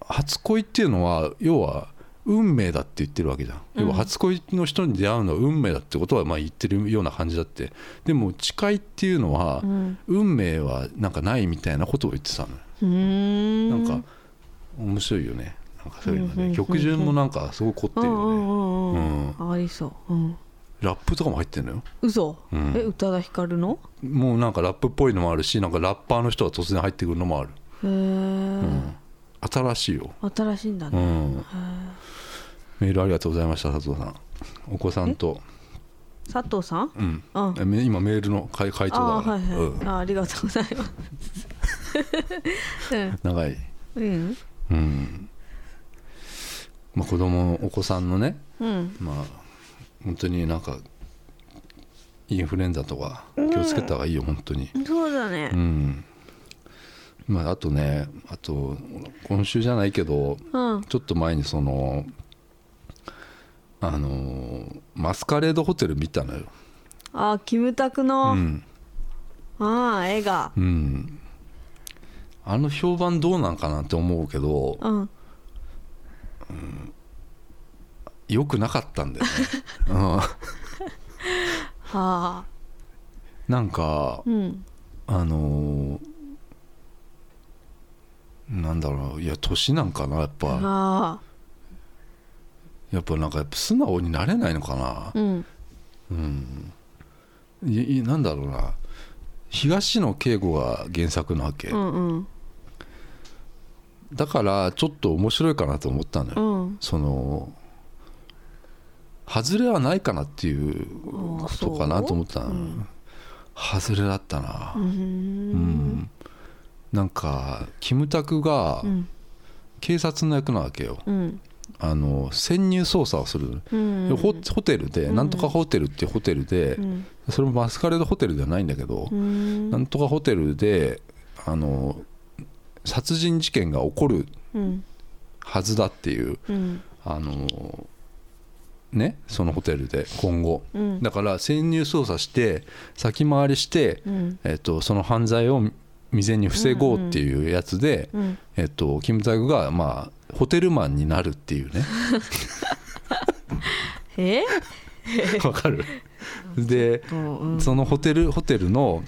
初恋っていうのは要は運命だって言ってるわけじゃん、要は初恋の人に出会うのは運命だってことはまあ言ってるような感じだって。でも誓いっていうのは、うん。運命はなんかないみたいなことを言ってたのよ。うーん。なんか面白いよね。なんかそういうのね。うんうん曲順もなんかすごい凝ってるよね。うんありそう。うん。ラップとかも入ってるのよ。嘘。うん。え宇多田ヒカルの？もうなんかラップっぽいのもあるしなんかラッパーの人が突然入ってくるのもある、へえうん、新しいよ、新しいんだね。うん、メールありがとうございました佐藤さん。お子さんと、佐藤さん？うん。今メールの回回答あだから、はいはい。うん。あありがとうございます。[laughs] 長い。うんうん。うんまあ子供お子さんのねうん。まあ本当になんかインフルエンザとか気をつけた方がいいよ本当に。そうだね。うん。まああとねあと今週じゃないけどうん。ちょっと前にそのあのマスカレードホテル見たのよ、あキムタクうのん、ああ映画うんあの評判どうなんかなって思うけどうん。良くなかったんだよね、[laughs] うん、はあ。なんかうん。あのーなんだろういや年なんかなやっぱ。あ。やっぱなんかやっぱ素直になれないのかな。あうん。うん。いいなんだろうな。東野圭吾が原作なわけ、うんうんだからちょっと面白いかなと思ったのよ、うん。その外れはないかなっていうあことかなと思ったの、そう？うん。外れだったな。ううん、ん。なんかキムタクがうん。警察の役なわけよ。うん。あの潜入捜査をする、うん。ホホテルで、うん。なんとかホテルっていうホテルで、うん。それもマスカレードホテルではないんだけど、うん。なんとかホテルであの殺人事件が起こるうんはずだっていううん。あのねそのホテルで今後。うん。だから潜入捜査して先回りして、うん。えっと、その犯罪を未然に防ごうっていうやつで、うん。えっと、キムタクが、まあ、ホテルマンになるっていうね。[laughs] え？[laughs] わかる？でうんうん。そのホテルホテルの、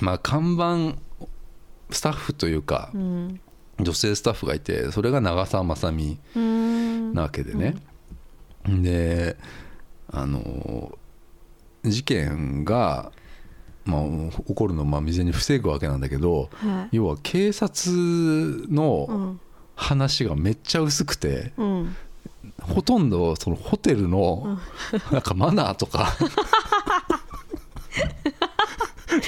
まあ、看板スタッフというかうん女性スタッフがいてそれが長澤まさみうんなわけでね、であの事件が、まあ、起こるのをまあ未然に防ぐわけなんだけどはい。要は警察うのん話がめっちゃ薄くてうん。ほとんどそのホテルのなんかマナーとか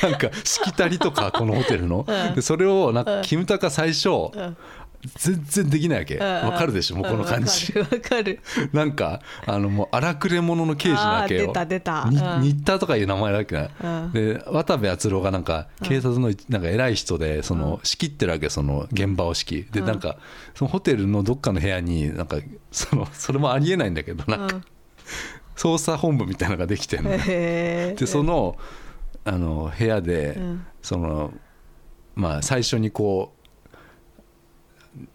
なんかしきたりとかこのホテルの。うん。でそれをなんかキムタクが最初うん。全然できないわけ。わかるでしょ？もうこの感じ。わかる。わかる。なんかあのもう荒くれ者の刑事なわけよ。出た。出た新田とかいう名前だっけな。うん。で渡部篤郎がなんか警察のなんか偉い人でその仕切ってるわけその現場を仕切。でうん。なんかそのホテルのどっかの部屋になんか [laughs] そのそれもありえないんだけどなんか捜査本部みたいなのができてんのでそのあの部屋でうん。そのまあ最初にこう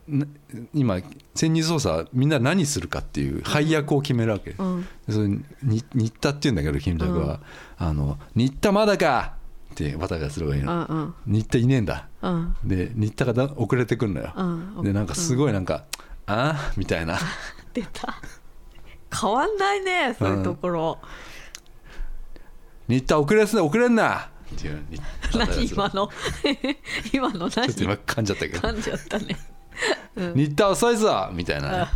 な今潜入捜査みんな何するかっていう配役を決めるわけ、うん。それに新田って言うんだけど金太は、あの新田まだか!って渡部篤郎が言ううの、んうん。新田いねえんだ。うん。で新田がだ遅れてくんのよ、うん。でなんかすごいなんか、ああみたいな。[laughs] 出た。変わんないねそういうところ、新田遅れすな遅れんなっていう何今の今の何ちょっと今噛んじゃったけど噛んじゃったねうん新田遅いぞみたいなね、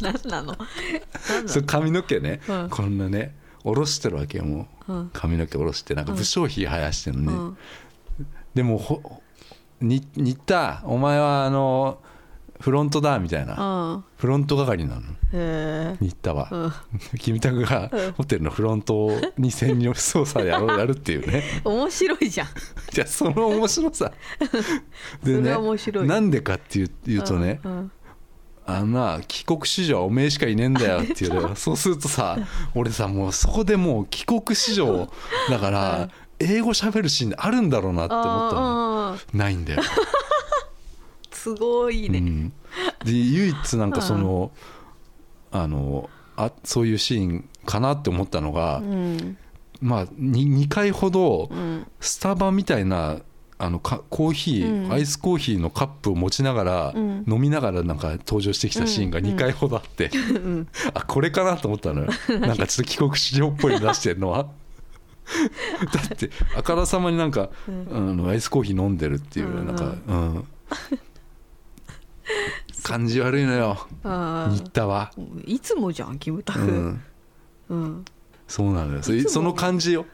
何なの何なのそれ髪の毛ね、うんこんなね下ろしてるわけよもう、うん髪の毛下ろしてなんか武将髭生やしてるのね、うんでもほに新田お前はあのフロントだみたいな、うん。フロント係なの？へえ新田は、うん。キムタクがうん。ホテルのフロントに潜入捜査やろう [laughs] やるっていうね。面白いじゃん。いやその面白さ。で [laughs] それは面白い。なんでかっていう言うとね、うんあのな帰国子女はおめえしかいねえんだよっていうのそうするとさ俺さもうそこでもう帰国子女だから英語喋るシーンあるんだろうなって思ったの。ないんだよ、[laughs] すごいね、うん、で唯一なんかそのあのあそういうシーンかなって思ったのが、うん。まあ 2, 回ほどうん。スタバみたいなあのかコーヒー、うん。アイスコーヒーのカップを持ちながら、うん。飲みながらなんか登場してきたシーンが2回ほどあって、うん。あこれかなと思ったのよ。なんかちょっと帰国子女っぽいの出してるのは。[laughs] だってあからさまになんか、あのアイスコーヒー飲んでるっていう、うん。なんかうん [laughs] 感じ悪いのよ。あ新田は、ーいつもじゃんキムタク。うん、うん。そうなのよ。その感じよ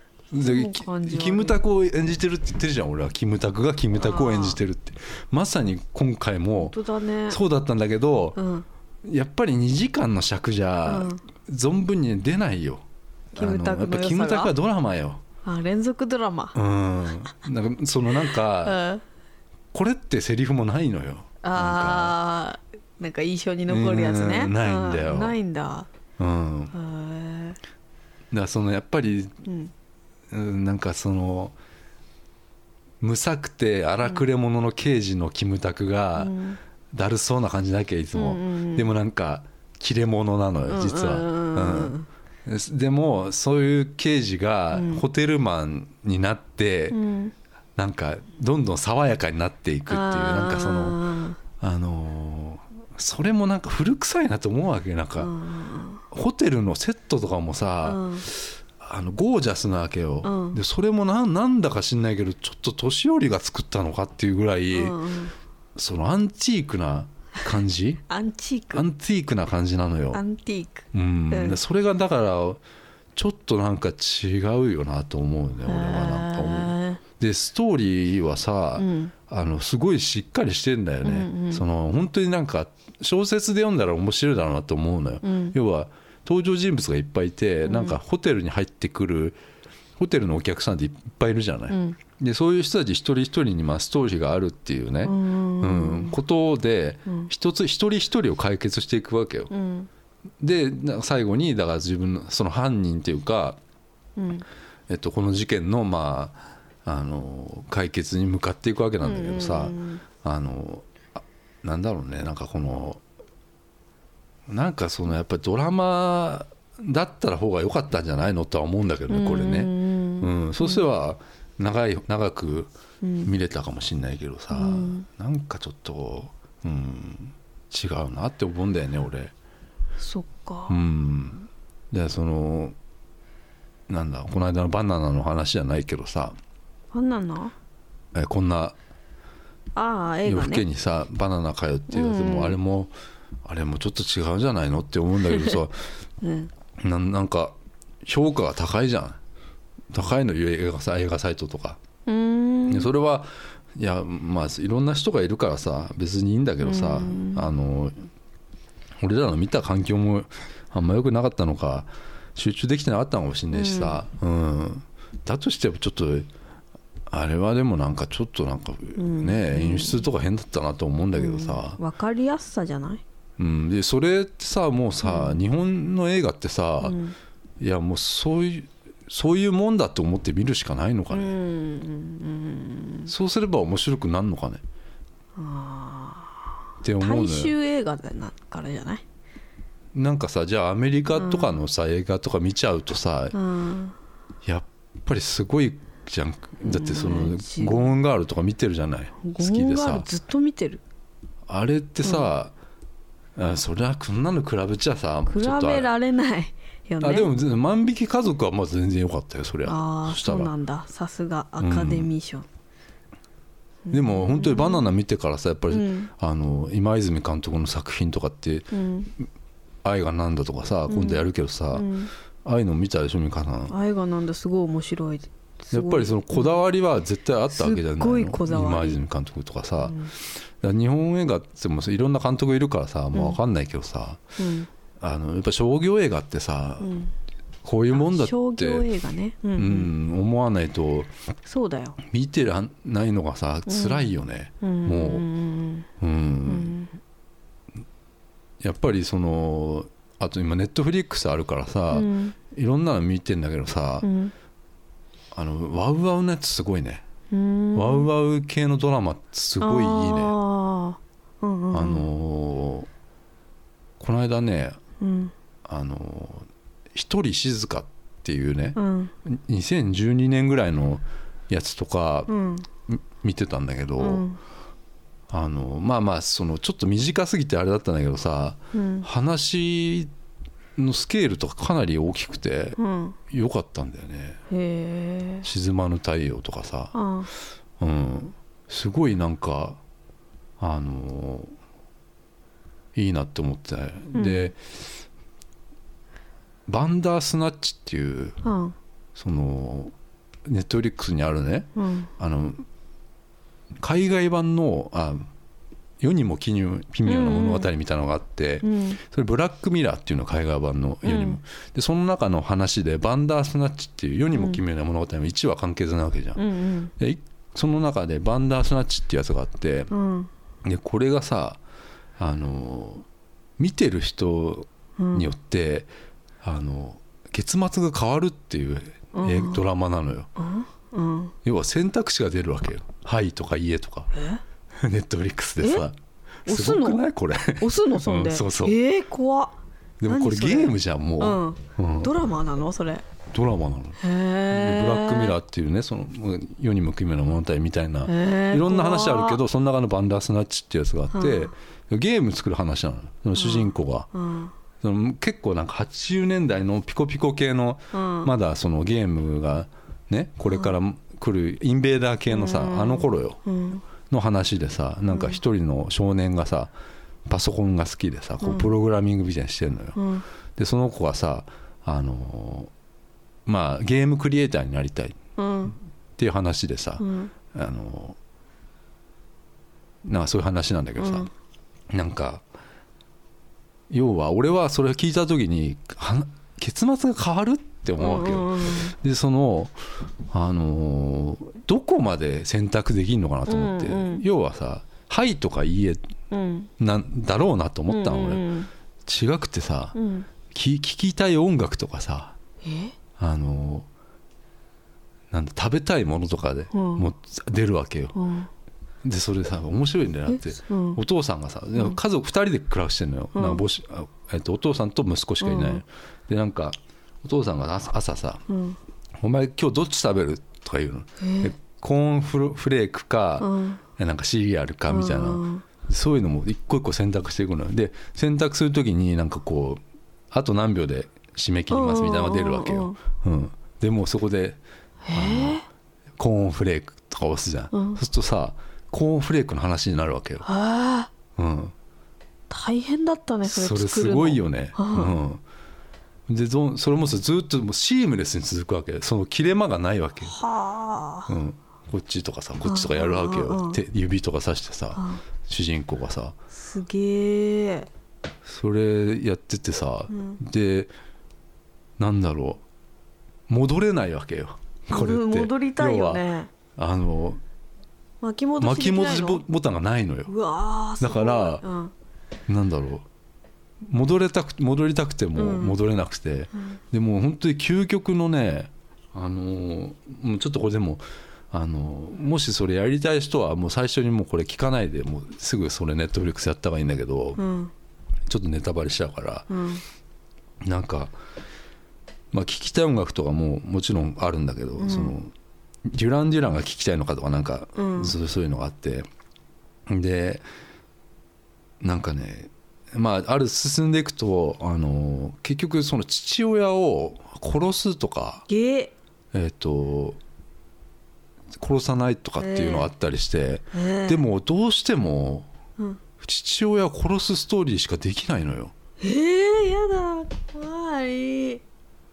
キムタクを演じてるって言ってるじゃん俺はキムタクがキムタクを演じてるって。まさに今回も本当だね。そうだったんだけど、うん。やっぱり2時間の尺じゃうん。存分に出ないよ、キムタクやっぱキムタクはドラマよ。あ連続ドラマ。うん。なんかそのなんうん。かあこれってセリフもないのよあーなんか印象に残るやつね。うんないんだよ。うないんだ。うん。へえだそのやっぱりうん。うんなんかそのむさくて荒くれ者の刑事のキムタクがうん。だるそうな感じだけいつも、うんうんうん。でもなんか切れ者なのよ実は、うん。でもそういう刑事がうん。ホテルマンになって、うんなんかどんどん爽やかになっていくっていうなんかそののあのーそれもなんか古臭いなと思うわけなんか、ホテルのセットとかもさ、あのゴージャスなわけよ、うん。でそれもなんなんだか知んないけどちょっと年寄りが作ったのかっていうぐらい、そのアンティークな感じ？[laughs] アンチーク。アンティークな感じなのよ。ア、ンティーク。うん。うん。でそれがだからちょっとなんか違うよなと思うね俺はなんか思うでストーリーはさ、うん。あのすごいしっかりしてんだよね、うんうん。その本当になんか小説で読んだら面白いだろうなと思うのよ、うん。要は登場人物がいっぱいいて、なんかホテルに入ってくるホテルのお客さんっていっぱいいるじゃない、うん。でそういう人たち一人一人にまあストーリーがあるっていうね、うん。うん。ことでうん。一つ一人一人を解決していくわけよ、うん。でな最後にだから自分のその犯人っていうか、うん。えっと、この事件のまああの解決に向かっていくわけなんだけどさ、うん。あのあなんだろうねなんかこのなんかそのやっぱりドラマだったら方が良かったんじゃないの？とは思うんだけどねこれうね、ん。うん、そうすれば長い長く見れたかもしれないけどさ、うん。なんかちょっと、うん、違うなって思うんだよね俺。そっか。うん、でそのなんだこの間のバナナの話じゃないけどさバナナえこんなああ映画夜更けねにさ、バナナかよっていうやつうんもあれもあれもちょっと違うんじゃないのって思うんだけどさ [laughs] うん。ななんか評価が高いじゃん。高いのよ映画さ映画サイトとか、うーん。でそれはいやまあいろんな人がいるからさ別にいいんだけどさ、うん。あの俺らの見た環境もあんま良くなかったのか集中できてなかったのかもしれないしさ、うん。だとしてもちょっとあれはでもなんかちょっとなんかん。ね、演出とか変だったなと思うんだけどさ、わかりやすさじゃない？うん、でそれってさもうさ、日本の映画ってさ、うん。いやもうそういうそういうもんだと思って見るしかないのかね、そうすれば面白くなるのかね。って思うの大よ衆映画だなからじゃない？なんかさじゃあアメリカとかのさ、映画とか見ちゃうとさ、うん。やっぱりすごいじゃんだってその、うん。ゴーンガールとか見てるじゃない？ゴ好きでさ。ずっと見てる。あれってさ、あそれはこんなの比べちゃさ比べられないよね。あでも全万引き家族はまあ全然良かったよそりゃ。ああそそうなんだ。さすがアカデミー賞。でも本当にバナナ見てからさやっぱり、うん。あの今泉監督の作品とかってうん「愛がなんだ」とかさ今度やるけどさ、うん。ああいうの見たでしょ美香さん映画なんだすごい面白いやっぱりそのこだわりは絶対あったわけじゃないの。今泉監督とかさ、だから日本映画ってもいろんな監督いるからさ、まあ、分かんないけどさうん。あのやっぱ商業映画ってさ、うん。こういうもんだっ商業て、映画ね。うん。ううんん、思わないとそうだよ。見てらんないのがさ辛いよね、うん。もう、うん。うん。うん。やっぱりそのあと今ネットフリックスあるからさ、うん。いろんなの見てんだけどさ、うんあのワウワウのやつすごいね、うん。ワウワウ系のドラマすごいいいね。あー。うんうんうん。あのーこの間ねうん。あのー一人静かっていうねう、ん。2012年ぐらいのやつとかうん。み見てたんだけど、うん。あのまあまあそのちょっと短すぎてあれだったんだけどさうん。話のスケールとかかなり大きくてうん。良かったんだよね。へえ「沈まぬ太陽」とかさ、あうん、すごいなんかあのいいなって思って、うん。でバンダースナッチっていうあそのネットフリックスにあるね。うん。あの海外版のあ世にも奇妙奇妙な物語みたいなのがあって、うんそれブラックミラーっていうの海外版の世にも、うん。でその中の話でバンダースナッチっていう世にも奇妙な物語の1話完結なわけじゃん、でいその中でバンダースナッチっていうやつがあってうん。でこれがさあの見てる人うんによって、あの結末が変わるっていうドラマなのよ。うん。要は選択肢が出るわけよ「はい」とか「いいえ」とか [laughs] ネットフリックスでさす押すの？ごくない？これ。押すの？そんで、うんそうそう。えー、怖っ。でもこれ何それ？ゲームじゃんもう、うん。ドラマなの？それ。へドラマなの。でえブラックミラーっていうねその世にも奇妙な物語みたいなへーいろんな話あるけどその中のバンダースナッチっていうやつがあって、ゲーム作る話なのその主人公が、うん。その結構なんか80年代のピコピコ系の、うん。まだそのゲームがねこれから来るインベーダー系のさ、あの頃よ。うんの話でさなんか一人の少年がさパソコンが好きでさこうプログラミングみたいにしてるのよ、うん。でその子がさあのーまあゲームクリエイターになりたいっうん。ていう話でさ、うん。あのなんかそういう話なんだけどさ、なんか要は俺はそれを聞いた時には結末が変わるって思うわけよ、でそのあのーどこまで選択できるのかなと思って、うんうん要はさ「はい」とか「いいえうん」なんだろうなと思ったの俺、うん違くてさ、うん。うんき聞きたい音楽とかさえ？あのなんだ食べたいものとかでうん。もう出るわけよ、うん。でそれさ面白いんだよだって、うん。お父さんがさ家族2人で暮らしてるのよ、うん。なんか母子あえっと、お父さんと息子しかいない、うん。でなんかお父さんが朝朝さうん「お前今日どっち食べる?」とか言うの、えでコーンフレークか、うん。なんかシリアルかみたいな、うんそういうのも一個一個選択していくの。よで選択するときになんかこうあと何秒で締め切りますみたいなのが出るわけよ、うん、でもうそこでえコーンフレークとか押すじゃん、うん。そうするとさコーンフレークの話になるわけよ、うん、大変だったねそれそれ作るの。すごいよね、ううん、でそれもさずっともうシームレスに続くわけ。その切れ間がないわけ、はあ。うん、こっちとかさこっちとかやるわけよ。手指とかさしてさうん。主人公がさ。すげえ。それやっててさ、うん。でなんだろう。戻れないわけよ。これって、うん戻りたいよね。あの巻き戻しボボタンがないのよ。だからうん。なんだろう戻れたく戻りたくてもうん。戻れなくて、でも本当に究極のねあのーもうちょっとこれでもあのーもしそれやりたい人はもう最初にもうこれ聞かないでもうすぐそれネットフリックスやった方がいいんだけど、うん。ちょっとネタバレしちゃうから。うん。なんか、まあ、聞きたい音楽とかももちろんあるんだけど、そのデュラン・デュランが聞きたいのかとかなんか、そういうのがあって。でなんかねまあある進んでいくとあの結局その父親を殺すとかげえ？えっ、と殺さないとかっていうのがあったりして、えでもどうしてもうん。父親を殺すストーリーしかできないのよ。えー、やだ怖い。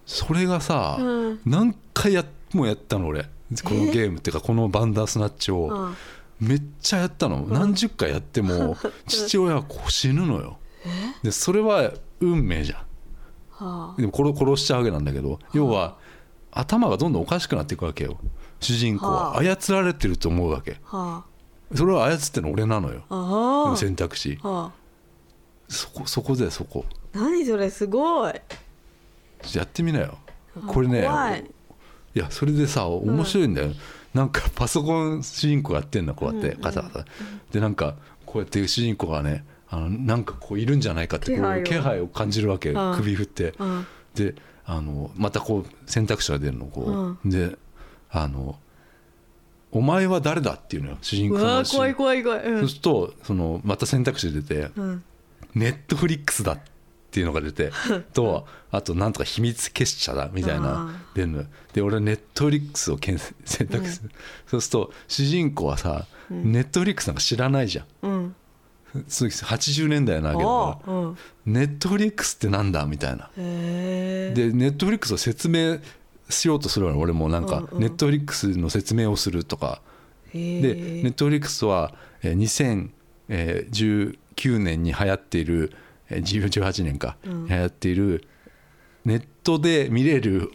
それがさ、うん。何回やもやったの俺。このゲームっていうかこのバンダースナッチを、うん。めっちゃやったの、何十回やっても [laughs] 父親は死ぬのよでそれは運命じゃん。はあ。でも殺殺しちゃうわけなんだけど要は頭がどんどんおかしくなっていくわけよ。主人公は。はあ。操られてると思うわけ。はそれを操ってるの俺なのよ。ああ。あ選択肢。はあ。そこそこでそこ。何それすごい。やってみなよ。これね怖い。いやそれでさ面白いんだよ、なんかパソコン主人公やってんのこうやって。うん。ガタガタ。でなんかこうやって主人公がねあのなんかこういるんじゃないかってこう気配を。感じるわけうん。首振って。うん。であのまたこう選択肢が出るのこう。であの「お前は誰だ?」っていうのよ主人う公の怖い怖い怖い。うん。そうするとそのまた選択肢出てうん「ネットフリックスだ」っていうのが出てとあとなんとか秘密結社だみたいな出るのよ。で俺は Netflix を選択する、そうすると主人公はさ、 Netflix なんか知らないじゃん。うんそう80年代なわけだかあう。ん。ら Netflix ってなんだ？みたいな。で Netflix を説明しようとするの俺もなんか Netflix の説明をするとか。へでえネットフリックスはえー2019年に流行っているえー18年か。うん。に流行っているネットで見れる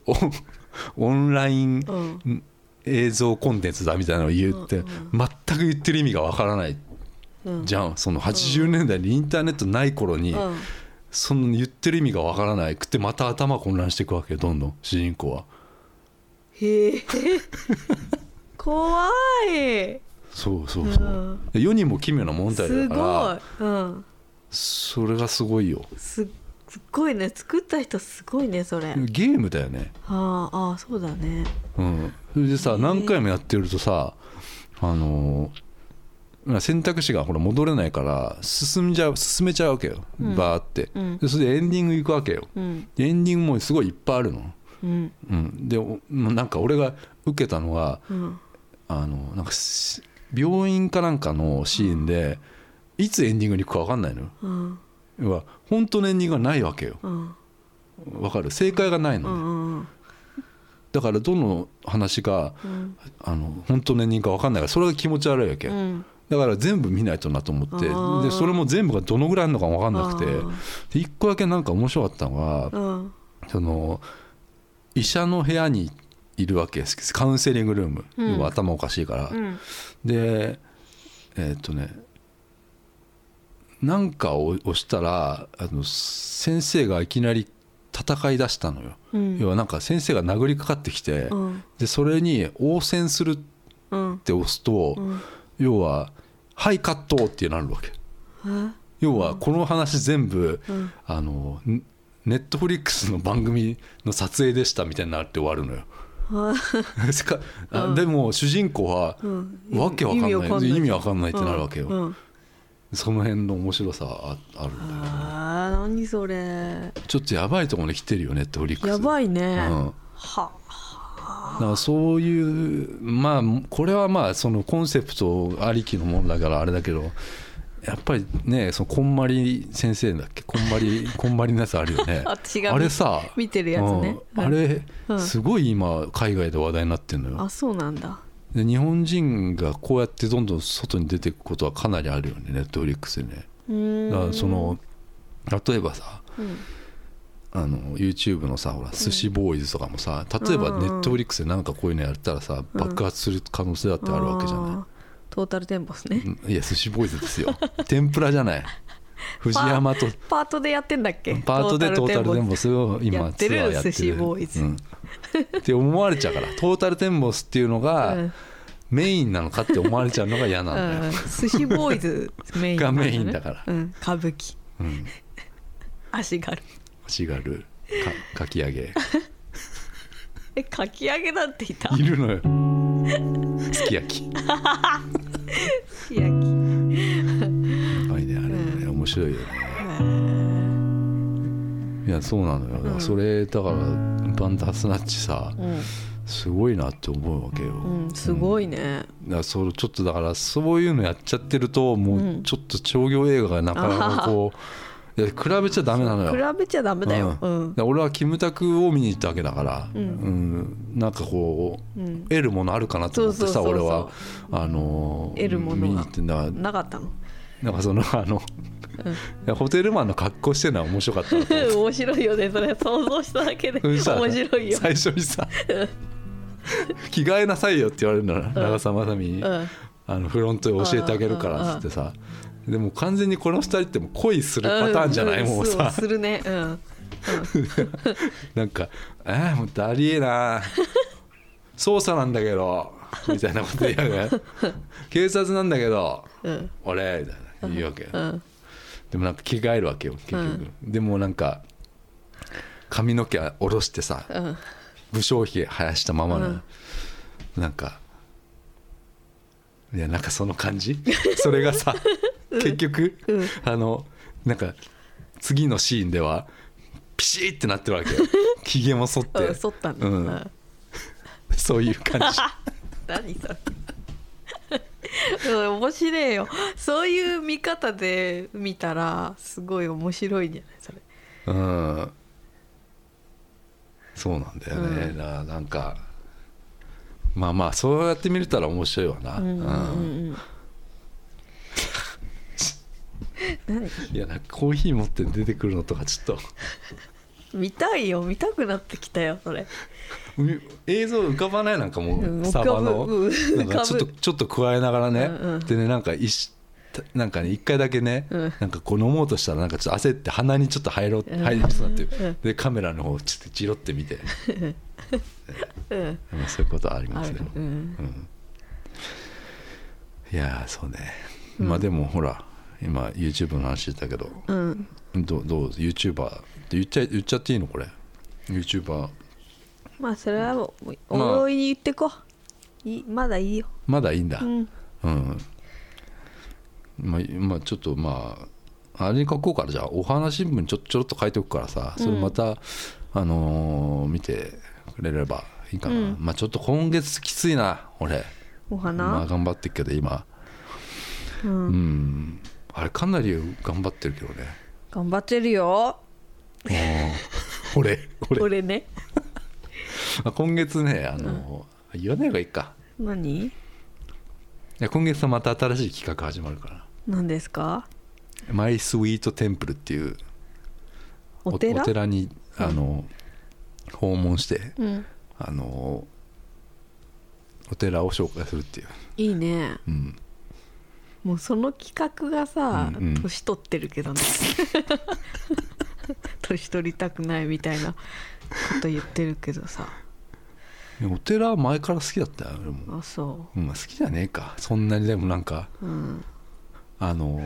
[laughs] オンラインうん。映像コンテンツだみたいなのを言って全く言ってる意味がわからない。うんじゃんその80年代にインターネットない頃にうん。その言ってる意味がわからないくてまた頭混乱していくわけよどんどん主人公は。へえ。[laughs] 怖い。そうそうそう、うん。で世にも奇妙な問題すだからごい。うん。それがすごいよ。すすっごいね。作った人すごいねそれ。はゲームだよね。あああそうだね。うん。それでさ何回もやってるとさあのー選択肢がほら戻れないから進んじゃう進めちゃうわけよ、うん。バーって、うん。でそれでエンディング行くわけよ。うん。でエンディングもすごいいっぱいあるの、うん。うん、でおなんか俺が受けたのがうん。あのなんかし病院かなんかのシーンで、いつエンディングに行くか分かんないのよ。うん。要は本当のエンディングがないわけよ。うん。分かる？正解がないのね、うんうんだからどの話がうん。あの本当のエンディングか分かんないからそれが気持ち悪いわけ、うんだから全部見ないとなと思ってでそれも全部がどのぐらいあるのか分かんなくてあー。で一個だけなんか面白かったのがうん。その医者の部屋にいるわけです。カウンセリングルーム、うん。要は頭おかしいから、うん。でえーっとねなんかを押したらあの先生がいきなり戦い出したのよ、うん。要はなんか先生が殴りかかってきて、うん。でそれに応戦するっうんて押すと、うん。要は「はいカット!」ってなるわけ。え要はこの話全部、うん。あのネットフリックスの番組の撮影でしたみたいになって終わるのよ。[laughs] でも主人公はうん。わけわかんない。意味わかんない。ってなるわけよ、うん。うん。その辺の面白さああるんだよね。あー何それ。ちょっとやばいところに来てるよネットフリックス。やばいね。うん。は。だからそういうまあこれはまあそのコンセプトありきのものだからあれだけどやっぱりねそのこんまり先生だっけ？こんまり [laughs] こんまりのやつあるよね。あれさ見てるやつね。うん。あれうん。すごい今海外で話題になってるのよ。あそうなんだ。で日本人がこうやってどんどん外に出ていくことはかなりあるよねネットフリックスでね。うーん。だからその例えばさうんあの YouTube のさほら寿司ボーイズとかもさ例えばネットフリックスでなんかこういうのやったらさ爆発する可能性だってあるわけじゃない？トータルテンボスね。うん。いや寿司ボーイズですよ。[laughs] 天ぷらじゃない。藤山と。パートでやってんだっけ？パートでトータルテンボススを今やってるツアーやってる。寿司ボーイズ。うん。って思われちゃうから。トータルテンボスっていうのがうん。メインなのかって思われちゃうのが嫌なんだよ、うん。寿司ボーイズメインね。がメインだから。うん。歌舞伎。うん、足軽しがるかかき揚げ。[laughs] えかき揚げなんていた？いるのよ。[laughs] すき焼き。すき焼き。やっぱりねあれね面白いよね。いやそうなのよ。だからそれだからバンダースナッチさうん。すごいなって思うわけよ、うん。すごいね。だからそれちょっとだからそういうのやっちゃってるともうちょっと商業映画がなかなかこう、[laughs] 比べちゃダメなのよ。比べちゃダメだよ。ううん。俺はキムタクを見に行ったわけだから、うん。うん。なんかこう、うん。得るものあるかなと思ってさ俺は。あの得るものが見に行ってんだ。なかったの？なんかそのあの、いやホテルマンの格好してるのは面白かった [laughs] 面白いよねそれ。想像しただけで。面白いよ。最初にさ着替えなさいよって言われるのよ。長澤まさみに、うん。あのフロントで教えてあげるからっつってさでも完全にこの二人ってもう恋するパターンじゃない、んもうさ。するね。うん。なんか「えー、もうだりえな。捜査なんだけど」みたいなこと言いながら「警察なんだけど。うん。俺」みたいな言うわけ、うん。でもなんか着替えるわけよ結局、でもなんか髪の毛下ろしてさうん。武将髭生やしたままの、うん。なんかいやなんかその感じ？それがさ、結局、うん。あのなんか次のシーンではピシーってなってるわけよ。ひげも剃って、うん剃ったんだうん。うん。そういう感じ。[laughs] 何それ。うん面白いよ。そういう見方で見たらすごい面白いんじゃない？それ。うん。そうなんだよね、うん。だからなんかまあまあそうやって見れたら面白いわな、うんうんうん。うん何？いやなんかコーヒー持って出てくるのとかちょっと。見たいよ。見たくなってきたよそれ。み映像浮かばない？なんかもうサバの？なんかちょっとちょっと加えながらね、うんうん。でねなんか一たなんかね一回だけね、うん。なんかこう飲もうとしたらなんかちょっと焦って鼻にちょっと入ろううん。入りそうになって、うん。でカメラの方をちょっとじろって見て、そういうことありますよ、ある。うん。うん。いやーそうね、うん。まあでもほら今 YouTube の話してたけど。うん。どうどう YouTuber って言っちゃ言っちゃっていいのこれ？YouTuber まあそれはもうまあ。おいに言ってこいいまだいいよ。まだいいんだ。うん。うん、まあ、まあちょっとまああれに書こうからじゃあお花新聞ちょちょろっと書いておくからさそれまた、あのー見てくれればいいかな、うん。まあちょっと今月きついな俺。お花、まあ頑張ってるけど今。ううんんあれかなり頑張ってるけどね。頑張ってるよ。うん。俺俺。俺ね。ま [laughs] あ今月ねあのー言わない方がいいか。何？いや今月はまた新しい企画始まるから。何ですか？ My Sweet Temple っていうお寺？にあの、訪問してうん。あのお寺を紹介するっていう、いいね。うん、もうその企画がさ、うんうん。年取ってるけどね。[laughs] 年取りたくないみたいなこと言ってるけどさ。お寺は前から好きだったよ俺も、あそう。ん、好きじゃねえか。そんなにでもなんかううん。あの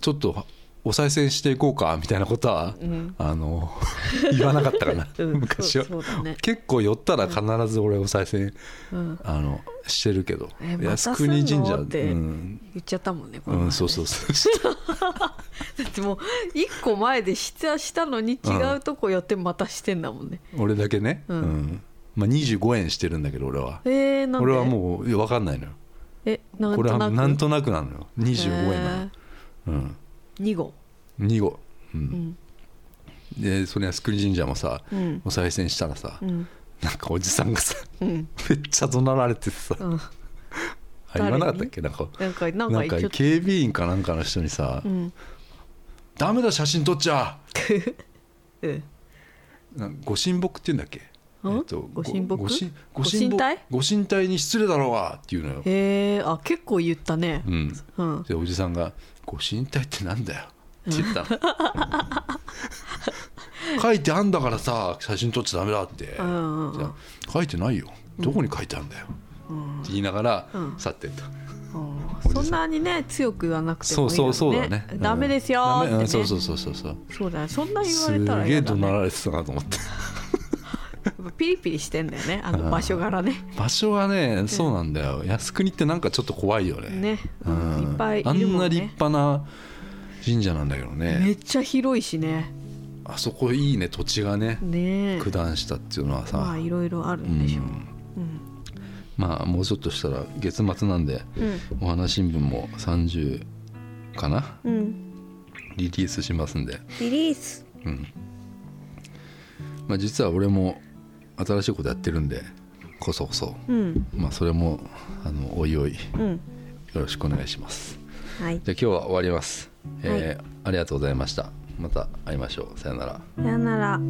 ちょっとお賽銭していこうかみたいなことは、うん。あの [laughs] 言わなかったかな、[laughs] うん昔は。ね。結構寄ったら必ず俺お賽銭、うん。あのしてるけど。靖国神社ってうん、言っちゃったもんねこうん、そうそうそう。[laughs] だってもう一個前でしたしたのに違うとこ寄ってまたしてんだもんね、俺だけね、ううん。んまあ、25円してるんだけど俺は。えー、俺はもう分かんないのよ。えなんことれはなくなんとなくなのよ。25円なの、えうん、ー、2号。2号、う、うん。んでそれ靖国神社もさうん。お賽銭したらさ、うん。なんかおじさんがさうん。[laughs] めっちゃ怒鳴られてさ、うん。あ言わなかったっけ？なんかなんかなんか警備員かなんかの人にさ「うんダメだ写真撮っちゃ [laughs] うん。なんご神木って言うんだっけ？ん？とご神木？ご神ご神体？ご神体に失礼だろうがっていうのよ、へえあ結構言ったね。うん、うん。でおじさんが「ご神体ってなんだよ」って言ったの。[laughs] 書いてあんだからさ写真撮っちゃダメだって、うんうん書いてないよ。どこに書いてあるんだよ、って言いながらうん。去ってった、うん。そんなにね強く言わなくてそうそもいいようそうだね。ダメですよね。うんそうそうそうそうそう。そうだねそんな言わすれたらげえ嫌だね。怒鳴られてたなと思ってピリピリしてんだよねあの場所柄ね。場所がねそうなんだよ。靖国ってなんかちょっと怖いよね。ねうん。いっぱいいるあんな立派な神社なんだけどめねっちゃ広いしね。あそこいいね土地がね。ねえ。九段したっていうのはさ、まあいろいろあるうんでしょう、うん。まあもうちょっとしたら月末なんでうん。お花新聞も30かな？うん、リリースしますんで、リリース。うん。まあ、実は俺も新しいことやってるんでこそこそ、うん。まあ、それもあのおいおい。ようん。ろしくお願いします。はい。じゃあ今日は終わります、えーありがとうございました。また会いましょう。さよなら。さよなら